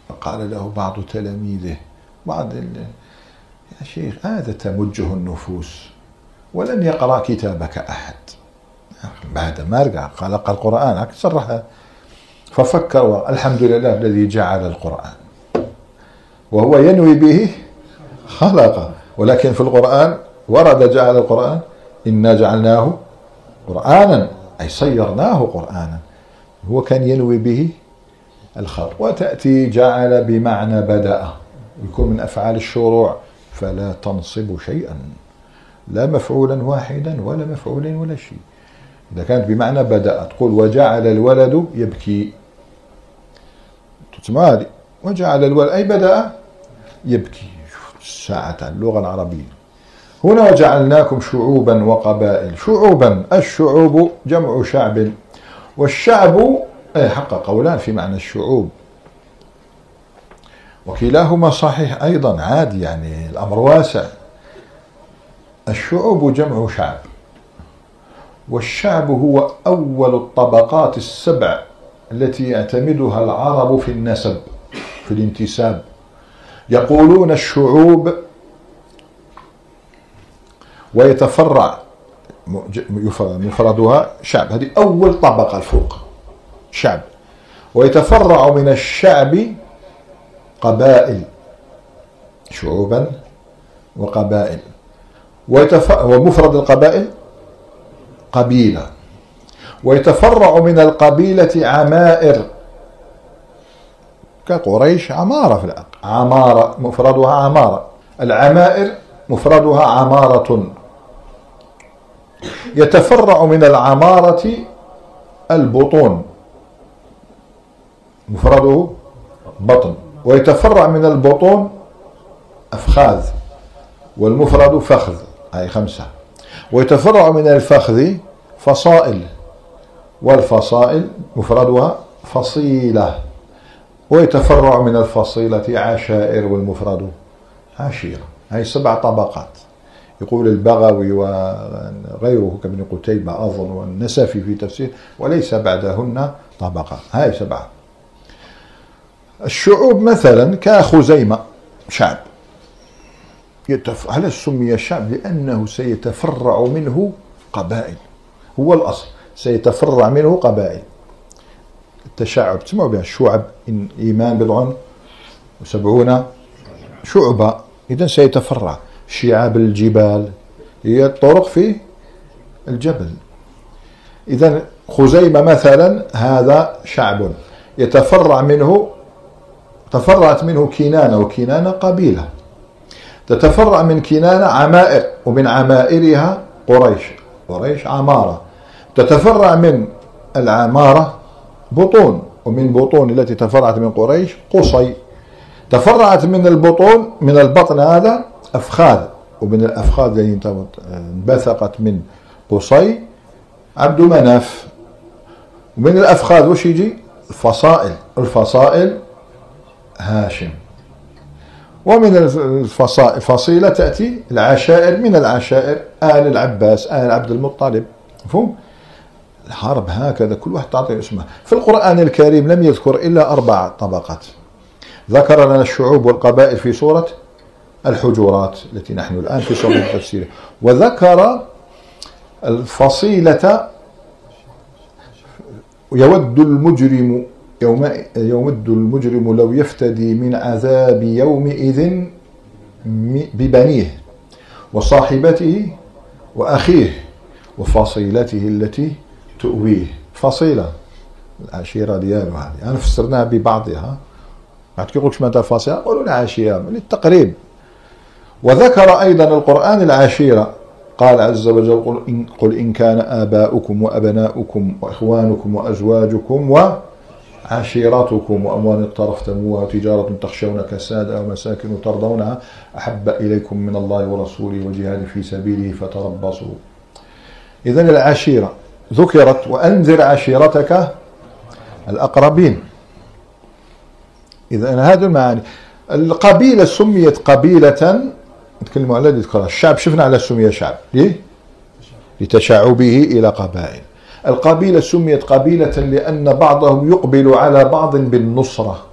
فقال له بعض تلاميذه بعض يا شيخ هذا تمجه النفوس ولم يقرأ كتابك أحد. بعد ما رجع خلق القرآن صرح ففكر الحمد لله الذي جعل القرآن. وهو ينوي به خلق ولكن في القرآن ورد جعل القرآن إنا جعلناه قرآنا أي صيرناه قرآنا. هو كان ينوي به الخلق. وتأتي جعل بمعنى بدأ يكون من أفعال الشروع. فلا تنصب شيئا. لا مفعولا واحدا ولا مفعولين ولا شيء. إذا كانت بمعنى بدأ تقول وجعل الولد يبكي. هذه؟ وجعل الولد أي بدأ؟ يبكي. ساعة اللغة العربية. هنا وجعلناكم شعوبا وقبائل. شعوبا. الشعوب جمع شعب. والشعب أي حق قولان في معنى الشعوب. وكلاهما صحيح أيضا. عادي يعني الأمر واسع. الشعوب جمع شعب. والشعب هو أول الطبقات السبع. التي يعتمدها العرب في النسب في الانتساب. يقولون الشعوب ويتفرع مفردها شعب. هذه أول طبقة الفوق شعب. ويتفرع من الشعب قبائل شعوبا وقبائل. ومفرد القبائل قبيلة. ويتفرع من القبيلة عمائر. كقريش عمارة في العقل عمارة مفردها عمارة. العمائر مفردها عمارة. يتفرع من العمارة البطون. مفرده بطن. ويتفرع من البطون أفخاذ. والمفرد فخذ أي خمسة. ويتفرع من الفخذ فصائل. والفصائل مفردها فصيلة. ويتفرع من الفصيلة عشائر والمفرد عشيرة. هاي سبع طبقات. يقول البغوي وغيره كابن قتيبة أظن والنسفي في تفسير وليس بعدهن طبقات هاي سبعة. الشعوب مثلا كخزيمة شعب. يتف... هل سمي شعب لأنه سيتفرع منه قبائل؟ هو الأصل. سيتفرع منه قبائل. التشعب تسمعوا بها الشعب إن إيمان بضع وسبعون شعبة. إذا سيتفرع شعاب الجبال هي الطرق في الجبل. إذا خزيمة مثلا هذا شعب يتفرع منه تفرعت منه كنانة وكنانة قبيلة. تتفرع من كنانة عمائر ومن عمائرها قريش. قريش عمارة. تتفرع من العمارة بطون ومن بطون التي تفرعت من قريش قصي. تفرعت من البطون من البطن هذا أفخاذ ومن الأفخاذ التي انبثقت من قصي عبد مناف. ومن الأفخاذ وش يجي؟ الفصائل الفصائل هاشم. ومن الفصائل فصيلة تأتي العشائر من العشائر آل العباس آل عبد المطلب مفهوم؟ الحرب هكذا كل واحد تعطي اسمه. في القرآن الكريم لم يذكر إلا أربع طبقات. ذكر لنا الشعوب والقبائل في سورة الحجرات التي نحن الآن في سورة التفسير. وذكر الفصيلة يود المجرم يوم يود المجرم لو يفتدي من عذاب يومئذ ببنيه وصاحبته وأخيه وفصيلته التي تؤويه فصيلة. العشيرة ديالو هذه أنا فسرناها ببعضها. بعد يقولك ماذا الفصيلة قولوا العشيرة للتقريب. وذكر أيضا القرآن العشيرة. قال عز وجل قل إن, قل إن كان آباؤكم وأبناؤكم وإخوانكم وأزواجكم وعشيرتكم وأموال اقترفتموها وتجارة تخشون كسادها ومساكن ترضونها. أحب إليكم من الله ورسوله وجهاد في سبيله فتربصوا. إذا العشيرة ذكرت وأنذر عشيرتك الأقربين. إذا هذه المعاني. القبيلة سميت قبيلة نتكلم على ذكر الشعب. شفنا على سمي شعب. ليه؟ لتشعبه إلى قبائل. القبيلة سميت قبيلة لأن بعضهم يقبل على بعض بالنصرة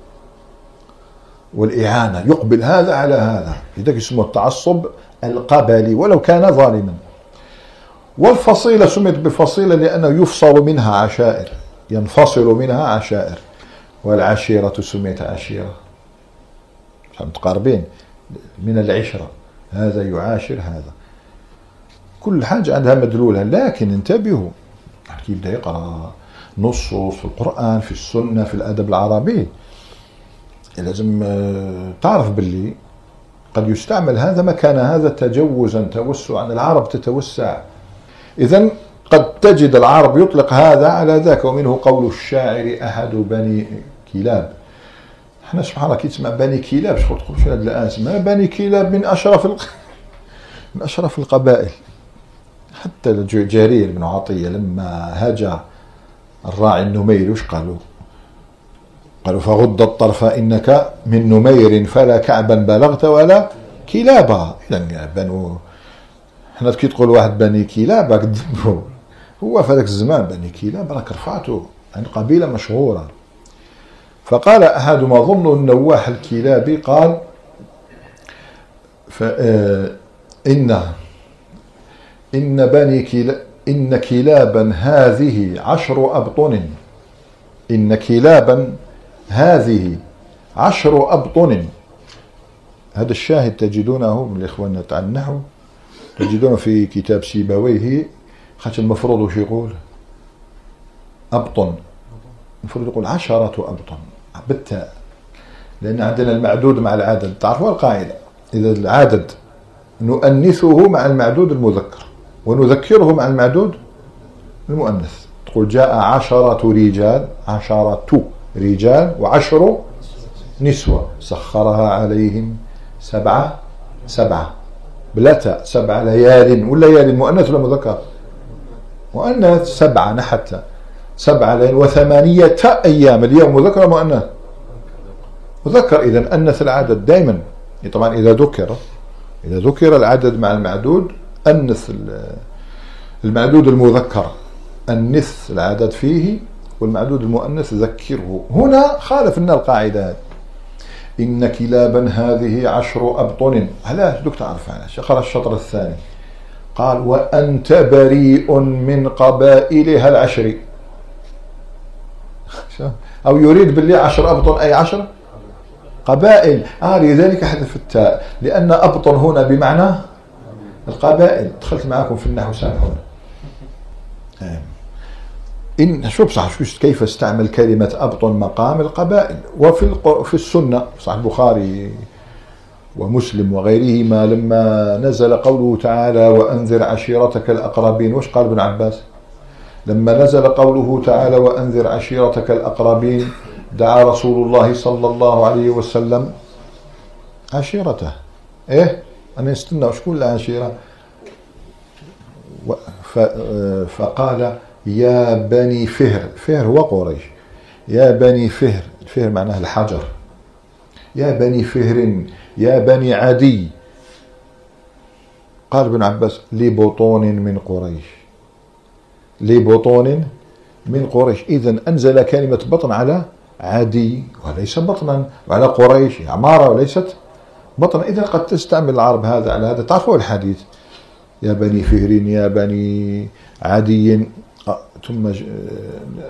والإعانة. يقبل هذا على هذا. لذلك اسمه التعصب القبلي ولو كان ظالما. والفصيلة سميت بفصيلة لأنه يفصل منها عشائر ينفصل منها عشائر والعشيرة سميت عشيرة. متقاربين من العشرة. هذا يعاشر هذا. كل حاجة عندها مدلولها لكن انتبهوا. كيف يبدأ يقرأ نصوص في القرآن في السنة في الأدب العربي. لازم آه، تعرف باللي قد يستعمل هذا مكان هذا تجوزا توسعا. العرب تتوسع. إذا قد تجد العرب يطلق هذا على ذاك ومنه قول الشاعر أحد بني كلاب. إحنا سبحان الله كي تسمع بني كلاب شكون تقول في هذا الاسماء بني كلاب من أشرف الق... من أشرف القبائل. حتى جرير بن عطية لما هجا الراعي النميري وش قالوا؟ قالوا فغض الطرف إنك من نمير فلا كعبا بلغت ولا كلابا. اذا بنو حنا كي تقول واحد بني كلاب هو في ذاك الزمان بني كلاب راك رفعته عند قبيلة مشهورة. فقال أحدهم أظن النواح الكلابي قال آه، إن إن بني كلا إن كلابا هذه عشر أبطن. إن كلابا هذه عشر أبطن. هذا الشاهد تجدونه من الإخوان تاع النحو تجدونه في كتاب سيبويه خاطر المفروض وش يقول؟ أبطن. المفروض يقول عشرة أبطن. بالتاء. لأن عندنا المعدود مع العدد. تعرفوا القاعدة؟ إذا العدد نؤنثه مع المعدود المذكر. ونذكره مع المعدود المؤنث. تقول جاء عشرة رجال عشرة رجال وعشر نسوة. سخرها عليهم سبعة سبعة. بلا تاء سبع ليال والليالي مؤنث ولا مذكر مؤنث سبعة نحت سبعة ليال وثمانية أيام اليوم مذكر مؤنث؟ مذكر إذا أنث العدد دائما طبعا إذا ذكر إذا ذكر العدد مع المعدود أنث المعدود المذكر. أنث العدد فيه والمعدود المؤنث ذكره. هنا خالف لنا القاعدة. هذه إن كلابا هذه عشر أبطن. علاش دوك تعرف علاش اقرأ الشطر الثاني. قال وأنت بريء من قبائلها العشر أو يريد باللي عشر أبطن أي عشر؟ قبائل. آه لذلك حذف التاء. لأن أبطن هنا بمعنى القبائل. دخلت معكم في النحو سامحونا إن شو بصح شو كيف استعمل كلمة أبطن مقام القبائل؟ وفي في السنة صح البخاري ومسلم وغيرهما لما نزل قوله تعالى وأنذر عشيرتك الأقربين. وش قال ابن عباس؟ لما نزل قوله تعالى وأنذر عشيرتك الأقربين. دعا رسول الله صلى الله عليه وسلم عشيرته. إيه؟ أنا استنى وش كل عشيره فقال يا بني فهر. فهر هو قريش. يا بني فهر. الفهر معناه الحجر. يا بني فهر يا بني عدي. قال ابن عباس لبطون من قريش. لبطون من قريش. إذا أنزل كلمة بطن على عدي وليس بطنا. وعلى قريش. عمارة وليست بطنا إذا قد تستعمل العرب هذا على هذا. تعرفوا الحديث. يا بني فهر يا بني عدي. ثم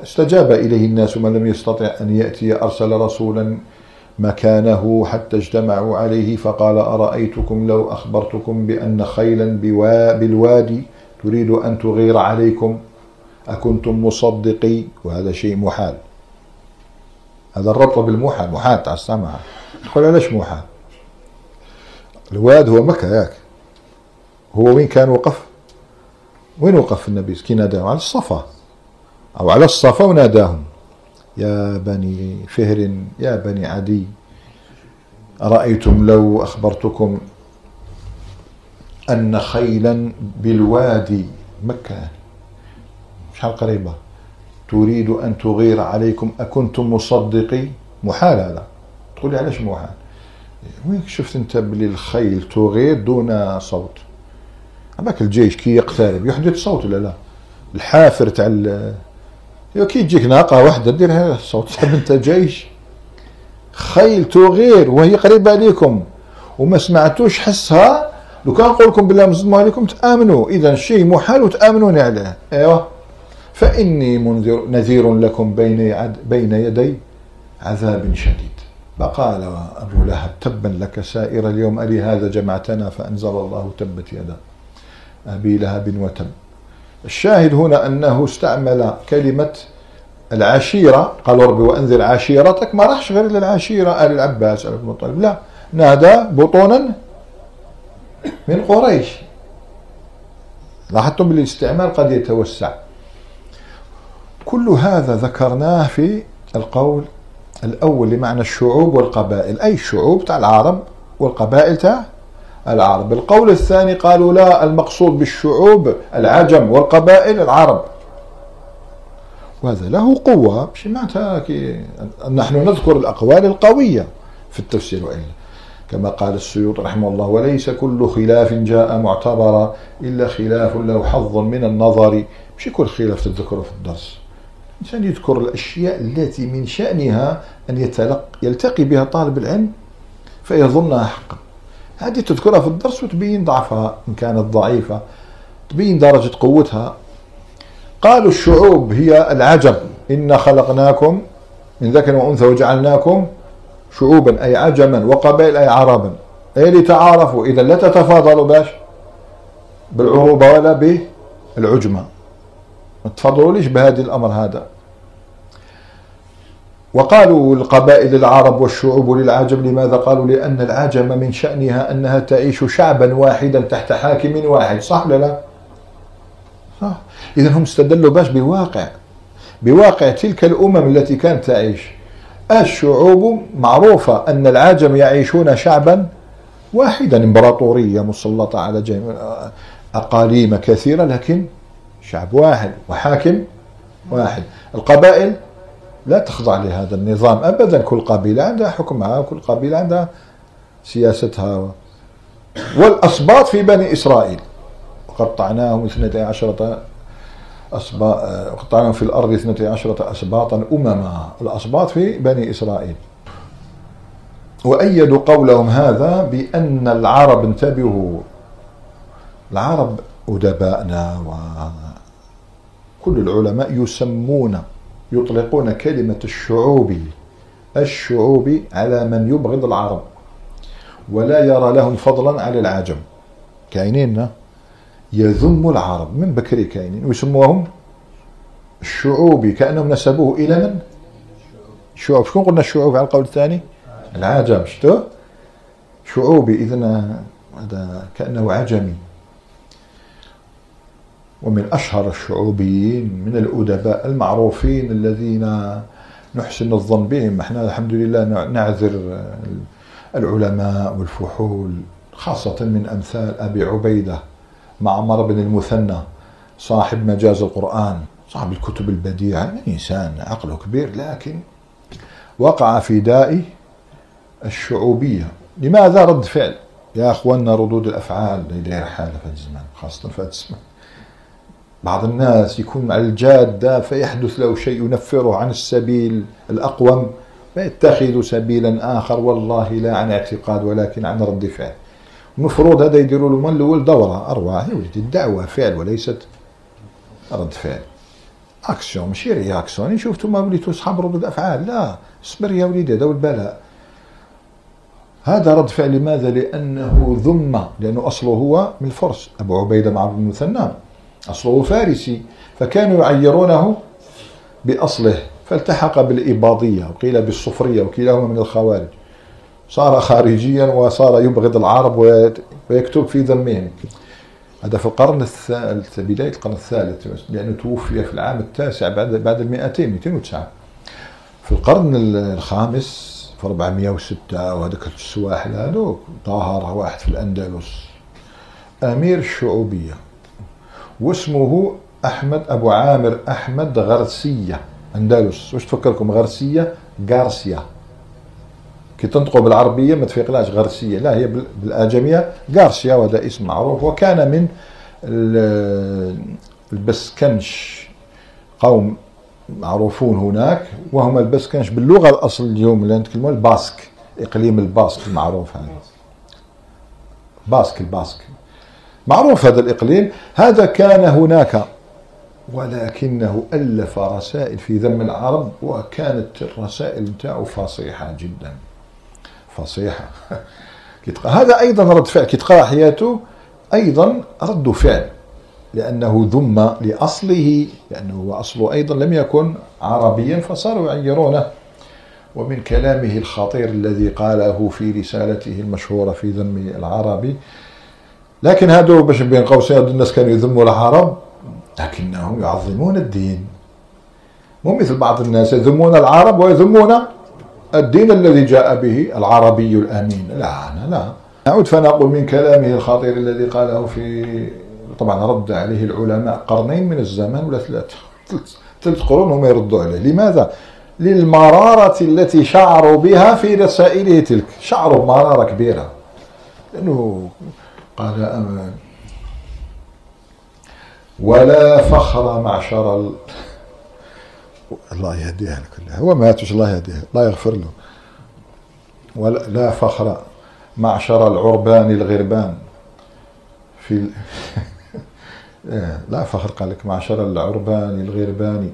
استجاب إليه الناس من لم يستطع أن يأتي أرسل رسولا مكانه حتى اجتمعوا عليه فقال أرأيتكم لو أخبرتكم بأن خيلا بالوادي تريد أن تغير عليكم؟ أكنتم مصدقي؟ وهذا شيء محال. هذا الربط بالموحى محال تاع السمع تقول علاش محال؟ الواد هو مكة ياك. هو وين كان وقف؟ وين وقف النبي؟ كي ناداهم؟ على الصفا. أو على الصفا وناداهم. يا بني فهر يا بني عدي أرأيتم لو أخبرتكم أن خيلا بالوادي مكة؟ شحال قريبة تريد أن تغير عليكم أكنتم مصدقي؟ محال هذا. تقول لي علاش محال؟ وين شفت أنت بلي الخيل تغير دون صوت؟ هذاك الجيش كي يقترب يحدث صوت ولا لا؟ الحافر تاع كي تجيك ناقة واحدة ديرها صوت تحب أنت جيش. خيل تغير وهي قريبة عليكم وما سمعتوش حسها. لو كان نقول لكم بالله مزدما عليكم تآمنوا. إذا شيء محال وتآمنوني عليه. أيوه. فإني منذر نذير لكم بين يد بين يدي عذاب شديد. فقال أبو لهب تبا لك سائر اليوم ألي هذا جمعتنا فأنزل الله تبت يدا أبي لهب وتب الشاهد هنا أنه استعمل كلمة العشيرة قال ربي وأنذر عشيرتك ما راحش غير للعشيرة آل العباس آل المطلب لا نادى بطونا من قريش. لاحظتم بالاستعمال قد يتوسع. كل هذا ذكرناه في القول الأول لمعنى الشعوب والقبائل. أي الشعوب تاع العرب والقبائل تاع العرب. القول الثاني قالوا لا المقصود بالشعوب العجم والقبائل العرب. وهذا له قوة. مش معناتها نحن نذكر الأقوال القوية في التفسير. وإلا كما قال السيوط رحمه الله وليس كل خلاف جاء معتبرا إلا خلاف له حظ من النظر. مش كل خلاف تذكره في الدرس. الإنسان يذكر الأشياء التي من شأنها أن يتلق يلتقي بها طالب العلم فيظنها حقا. هذه تذكرها في الدرس وتبين ضعفها إن كانت ضعيفة. تبين درجة قوتها. قالوا الشعوب هي العجم إنا خلقناكم من ذكر وأنثى وجعلناكم شعوبا أي عجما وقبائل أي عربا أي لتعارفوا إذا لا تتفاضلوا باش بالعروبة ولا بالعجمة. ما تفضلوليش بهذا الأمر هذا؟ وقالوا القبائل العرب والشعوب للعجم لماذا قالوا؟ لأن العجم من شأنها أنها تعيش شعبا واحدا تحت حاكم واحد. صح ولا لا؟ صح. إذا هم استدلوا باش بواقع بواقع تلك الأمم التي كانت تعيش. الشعوب معروفة أن العجم يعيشون شعبا واحدا إمبراطورية مسلطة على أقاليم كثيرة لكن شعب واحد وحاكم واحد. القبائل لا تخضع لهذا النظام أبدا. كل قبيلة عندها حكمها كل قبيلة عندها سياستها. والأسباط في بني إسرائيل قطعناهم اثنتي عشرة أسباط قطعناهم في الأرض اثنتي عشرة أسباطا أمما. الأسباط في بني إسرائيل. وأيدوا قولهم هذا بأن العرب انتبهوا. العرب أدبائنا وكل العلماء يسمون يطلقون كلمة الشعوبي الشعوبي على من يبغض العرب ولا يرى لهم فضلا على العجم. كاينين يذم العرب. من بكري كاينين ويسموهم الشعوبي كأنهم نسبوه إلى من؟ شعوب. شكون قلنا الشعوب على القول الثاني؟ العجم. شتو؟ شعوبي. إذا هذا كأنه عجمي. ومن أشهر الشعوبيين من الأدباء المعروفين الذين نحسن الظن بهم. إحنا الحمد لله نعذر العلماء والفحول خاصة من أمثال أبي عبيدة معمر بن المثنى صاحب مجاز القرآن صاحب الكتب البديعة. إنسان عقله كبير لكن وقع في داء الشعوبية. لماذا رد فعل؟ يا أخواننا ردود الأفعال. داير حالة في الزمان خاصة في الزمان بعض الناس يكون على الجادة فيحدث له شيء ينفره عن السبيل الأقوم فيتخذ سبيلا آخر والله لا عن اعتقاد ولكن عن رد فعل. المفروض هذا يديروا له من الأول دورة أرواح يا ولدي الدعوة فعل وليست رد فعل. أكسيون ماشي réaction. شفتوا ما وليتوا أصحاب ردود افعال لا. اصبر يا وليدي هذا البلاء هذا رد فعل لماذا؟ لأنه ذم لأنه أصله هو من الفرس. أبو عبيدة معمر بن المثنى أصله فارسي فكانوا يعيرونه بأصله فالتحق بالإباضية وقيل بالصفرية وكلاهما من الخوارج. صار خارجيا وصار يبغض العرب ويكتب في ذمهم هذا في القرن الثالث بداية القرن الثالث لأنه توفي في العام التاسع بعد بعد المئتين 209 في القرن الخامس في 406 وهذاك السواحل هذوك ظهر واحد في الأندلس أمير الشعوبية. واسمه أحمد أبو عامر أحمد غرسية أندلس. واش تفكركم غرسية؟ غارسيا. كي تنطقوا بالعربية ما تفيقلاش غرسية لا هي بالآجمية غارسيا وهذا اسم معروف. وكان من البسكنش قوم معروفون هناك وهم البسكنش باللغة الأصل اليوم اللي نتكلموا الباسك إقليم الباسك المعروف هذا. باسك الباسك. معروف هذا الإقليم هذا كان هناك ولكنه ألف رسائل في ذم العرب وكانت الرسائل نتاعو فصيحة جدا. فصيحة. هذا أيضا رد فعل. كي تقرأ حياته أيضا رد فعل. لأنه ذم لأصله لأنه هو أصله أيضا لم يكن عربيا فصاروا يعيرونه ومن كلامه الخطير الذي قاله في رسالته المشهورة في ذم العربي لكن هادو باش بين قوسين الناس كانوا يذموا العرب لكنهم يعظمون الدين. مو مثل بعض الناس يذمون العرب ويذمون الدين الذي جاء به العربي الأمين. لا أنا لا. نعود فنقول من كلامه الخطير الذي قاله في طبعا رد عليه العلماء قرنين من الزمان ولا ثلاثة ثلاث قرون هم يردوا عليه. لماذا؟ للمرارة التي شعروا بها في رسائله تلك. شعروا بمرارة كبيرة. لأنه قال أمان. ولا فخر معشر ال... الله يهديها كلها هو ماتش الله يهديها. الله يغفر له. ولا لا فخر معشر العربان الغربان. في إيه، لا فخر قال لك معشر العربان الغرباني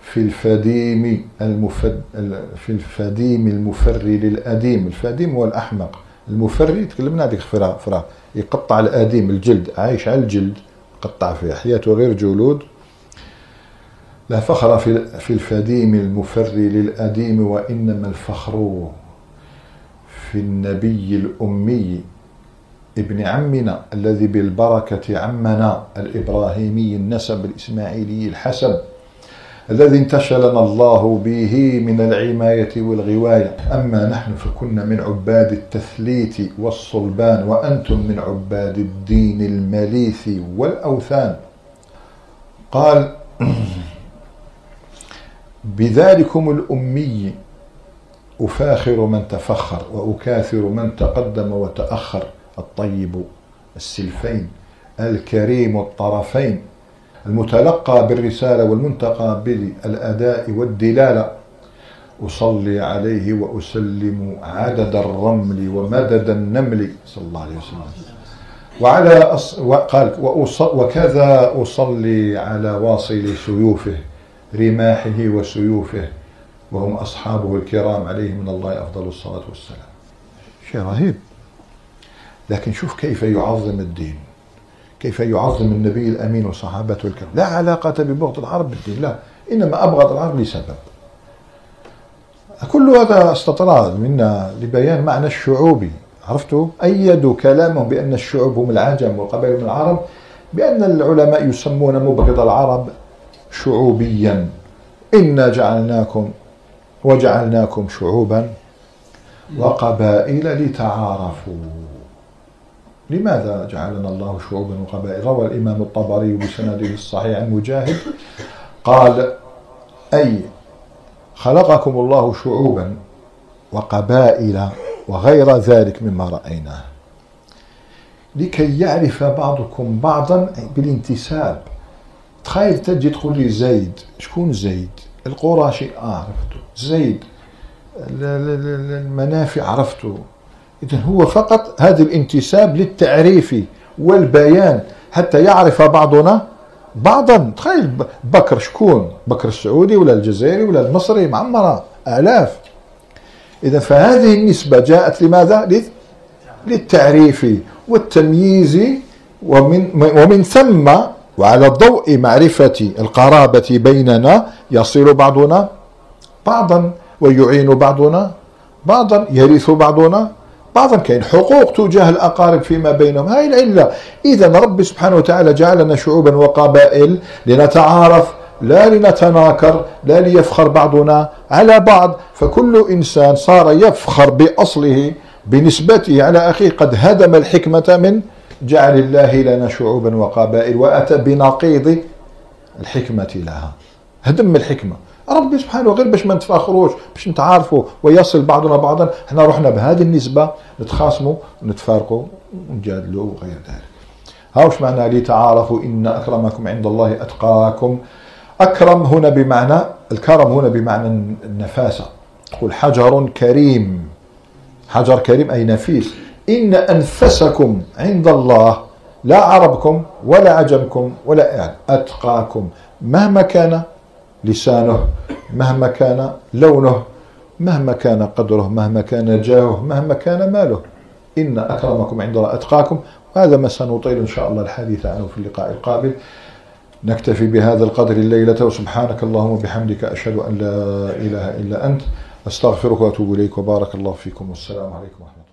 في الفديم المفد في الفديم المفري للأديم. الفديم هو الأحمق. المفري تكلمنا هذيك فرا فرا. يقطع الأديم الجلد. عايش على الجلد. قطع فيه حياته غير جلود. لا فخر في في الفديم المفري للأديم وإنما الفخر في النبي الأمي ابن عمنا الذي بالبركة عمنا الإبراهيمي النسب الإسماعيلي الحسب الذي انتشلنا الله به من العماية والغواية. أما نحن فكنا من عباد التثليت والصلبان وأنتم من عباد الدين المليث والأوثان. قال بذلكم الأمي أفاخر من تفخر وأكاثر من تقدم وتأخر. الطيب السلفين الكريم الطرفين. المتلقى بالرسالة والمنتقى بالأداء والدلالة. أصلي عليه وأسلم عدد الرمل ومدد النمل صلى الله عليه وسلم. وعلى أص... قال وأص... وكذا أصلي على واصل سيوفه رماحه وسيوفه وهم أصحابه الكرام عليه من الله أفضل الصلاة والسلام. شيء رهيب. لكن شوف كيف يعظم الدين. كيف يعظم النبي الأمين وصحابته الكرام. لا علاقة ببغض العرب بالدين لا. إنما أبغض العرب لسبب. كل هذا استطراد منا لبيان معنى الشعوبي عرفتوا؟ أيدوا كلامهم بأن الشعوب هم العجم والقبائل من العرب بأن العلماء يسمون مبغض العرب شعوبيا. إنا جعلناكم وجعلناكم شعوبا وقبائل لتعارفوا. لماذا جعلنا الله شعوبا وقبائل روى الإمام الطبري بسنده الصحيح عن مجاهد قال أي خلقكم الله شعوبا وقبائل وغير ذلك مما رأيناه. لكي يعرف بعضكم بعضا بالانتساب. تخيل تجي تقول لي زيد شكون زيد؟ القراشي آه عرفته. زيد المنافع عرفته. إذا هو فقط هذا الانتساب للتعريف والبيان حتى يعرف بعضنا بعضا. تخيل بكر شكون؟ بكر السعودي ولا الجزائري ولا المصري؟ معمرة. آلاف. إذا فهذه النسبة جاءت لماذا؟ للتعريف والتمييز ومن ومن ثم وعلى ضوء معرفة القرابة بيننا يصل بعضنا بعضا ويعين بعضنا بعضا يرث بعضنا بعضا كاين حقوق تجاه الأقارب فيما بينهم. هاي العلة. إذا رب سبحانه وتعالى جعلنا شعوبا وقبائل لنتعارف لا لنتناكر لا ليفخر بعضنا على بعض. فكل إنسان صار يفخر بأصله بنسبته. على أخيه قد هدم الحكمة من جعل الله لنا شعوبا وقبائل وأتى بنقيض الحكمة لها. هدم الحكمة. ربي سبحانه غير باش ما نتفاخروش باش نتعارفوا ويصل بعضنا بعضا. إحنا رحنا بهذه النسبة نتخاصموا ونتفارقوا ونجادلوا وغير ذلك. هاوش معنى لتعارفوا؟ إن أكرمكم عند الله أتقاكم. أكرم هنا بمعنى الكرم هنا بمعنى النفاسة. تقول حجر كريم. حجر كريم أي نفيس. إن أنفسكم عند الله لا عربكم ولا عجمكم ولا يعني أتقاكم. مهما كان لسانه مهما كان لونه مهما كان قدره مهما كان جاهه مهما كان ماله. إن أكرمكم عند الله أتقاكم. وهذا ما سنطيل إن شاء الله الحديث عنه في اللقاء القابل. نكتفي بهذا القدر الليلة وسبحانك اللهم وبحمدك أشهد أن لا إله إلا أنت. أستغفرك وأتوب إليك وبارك الله فيكم. والسلام عليكم ورحمة الله.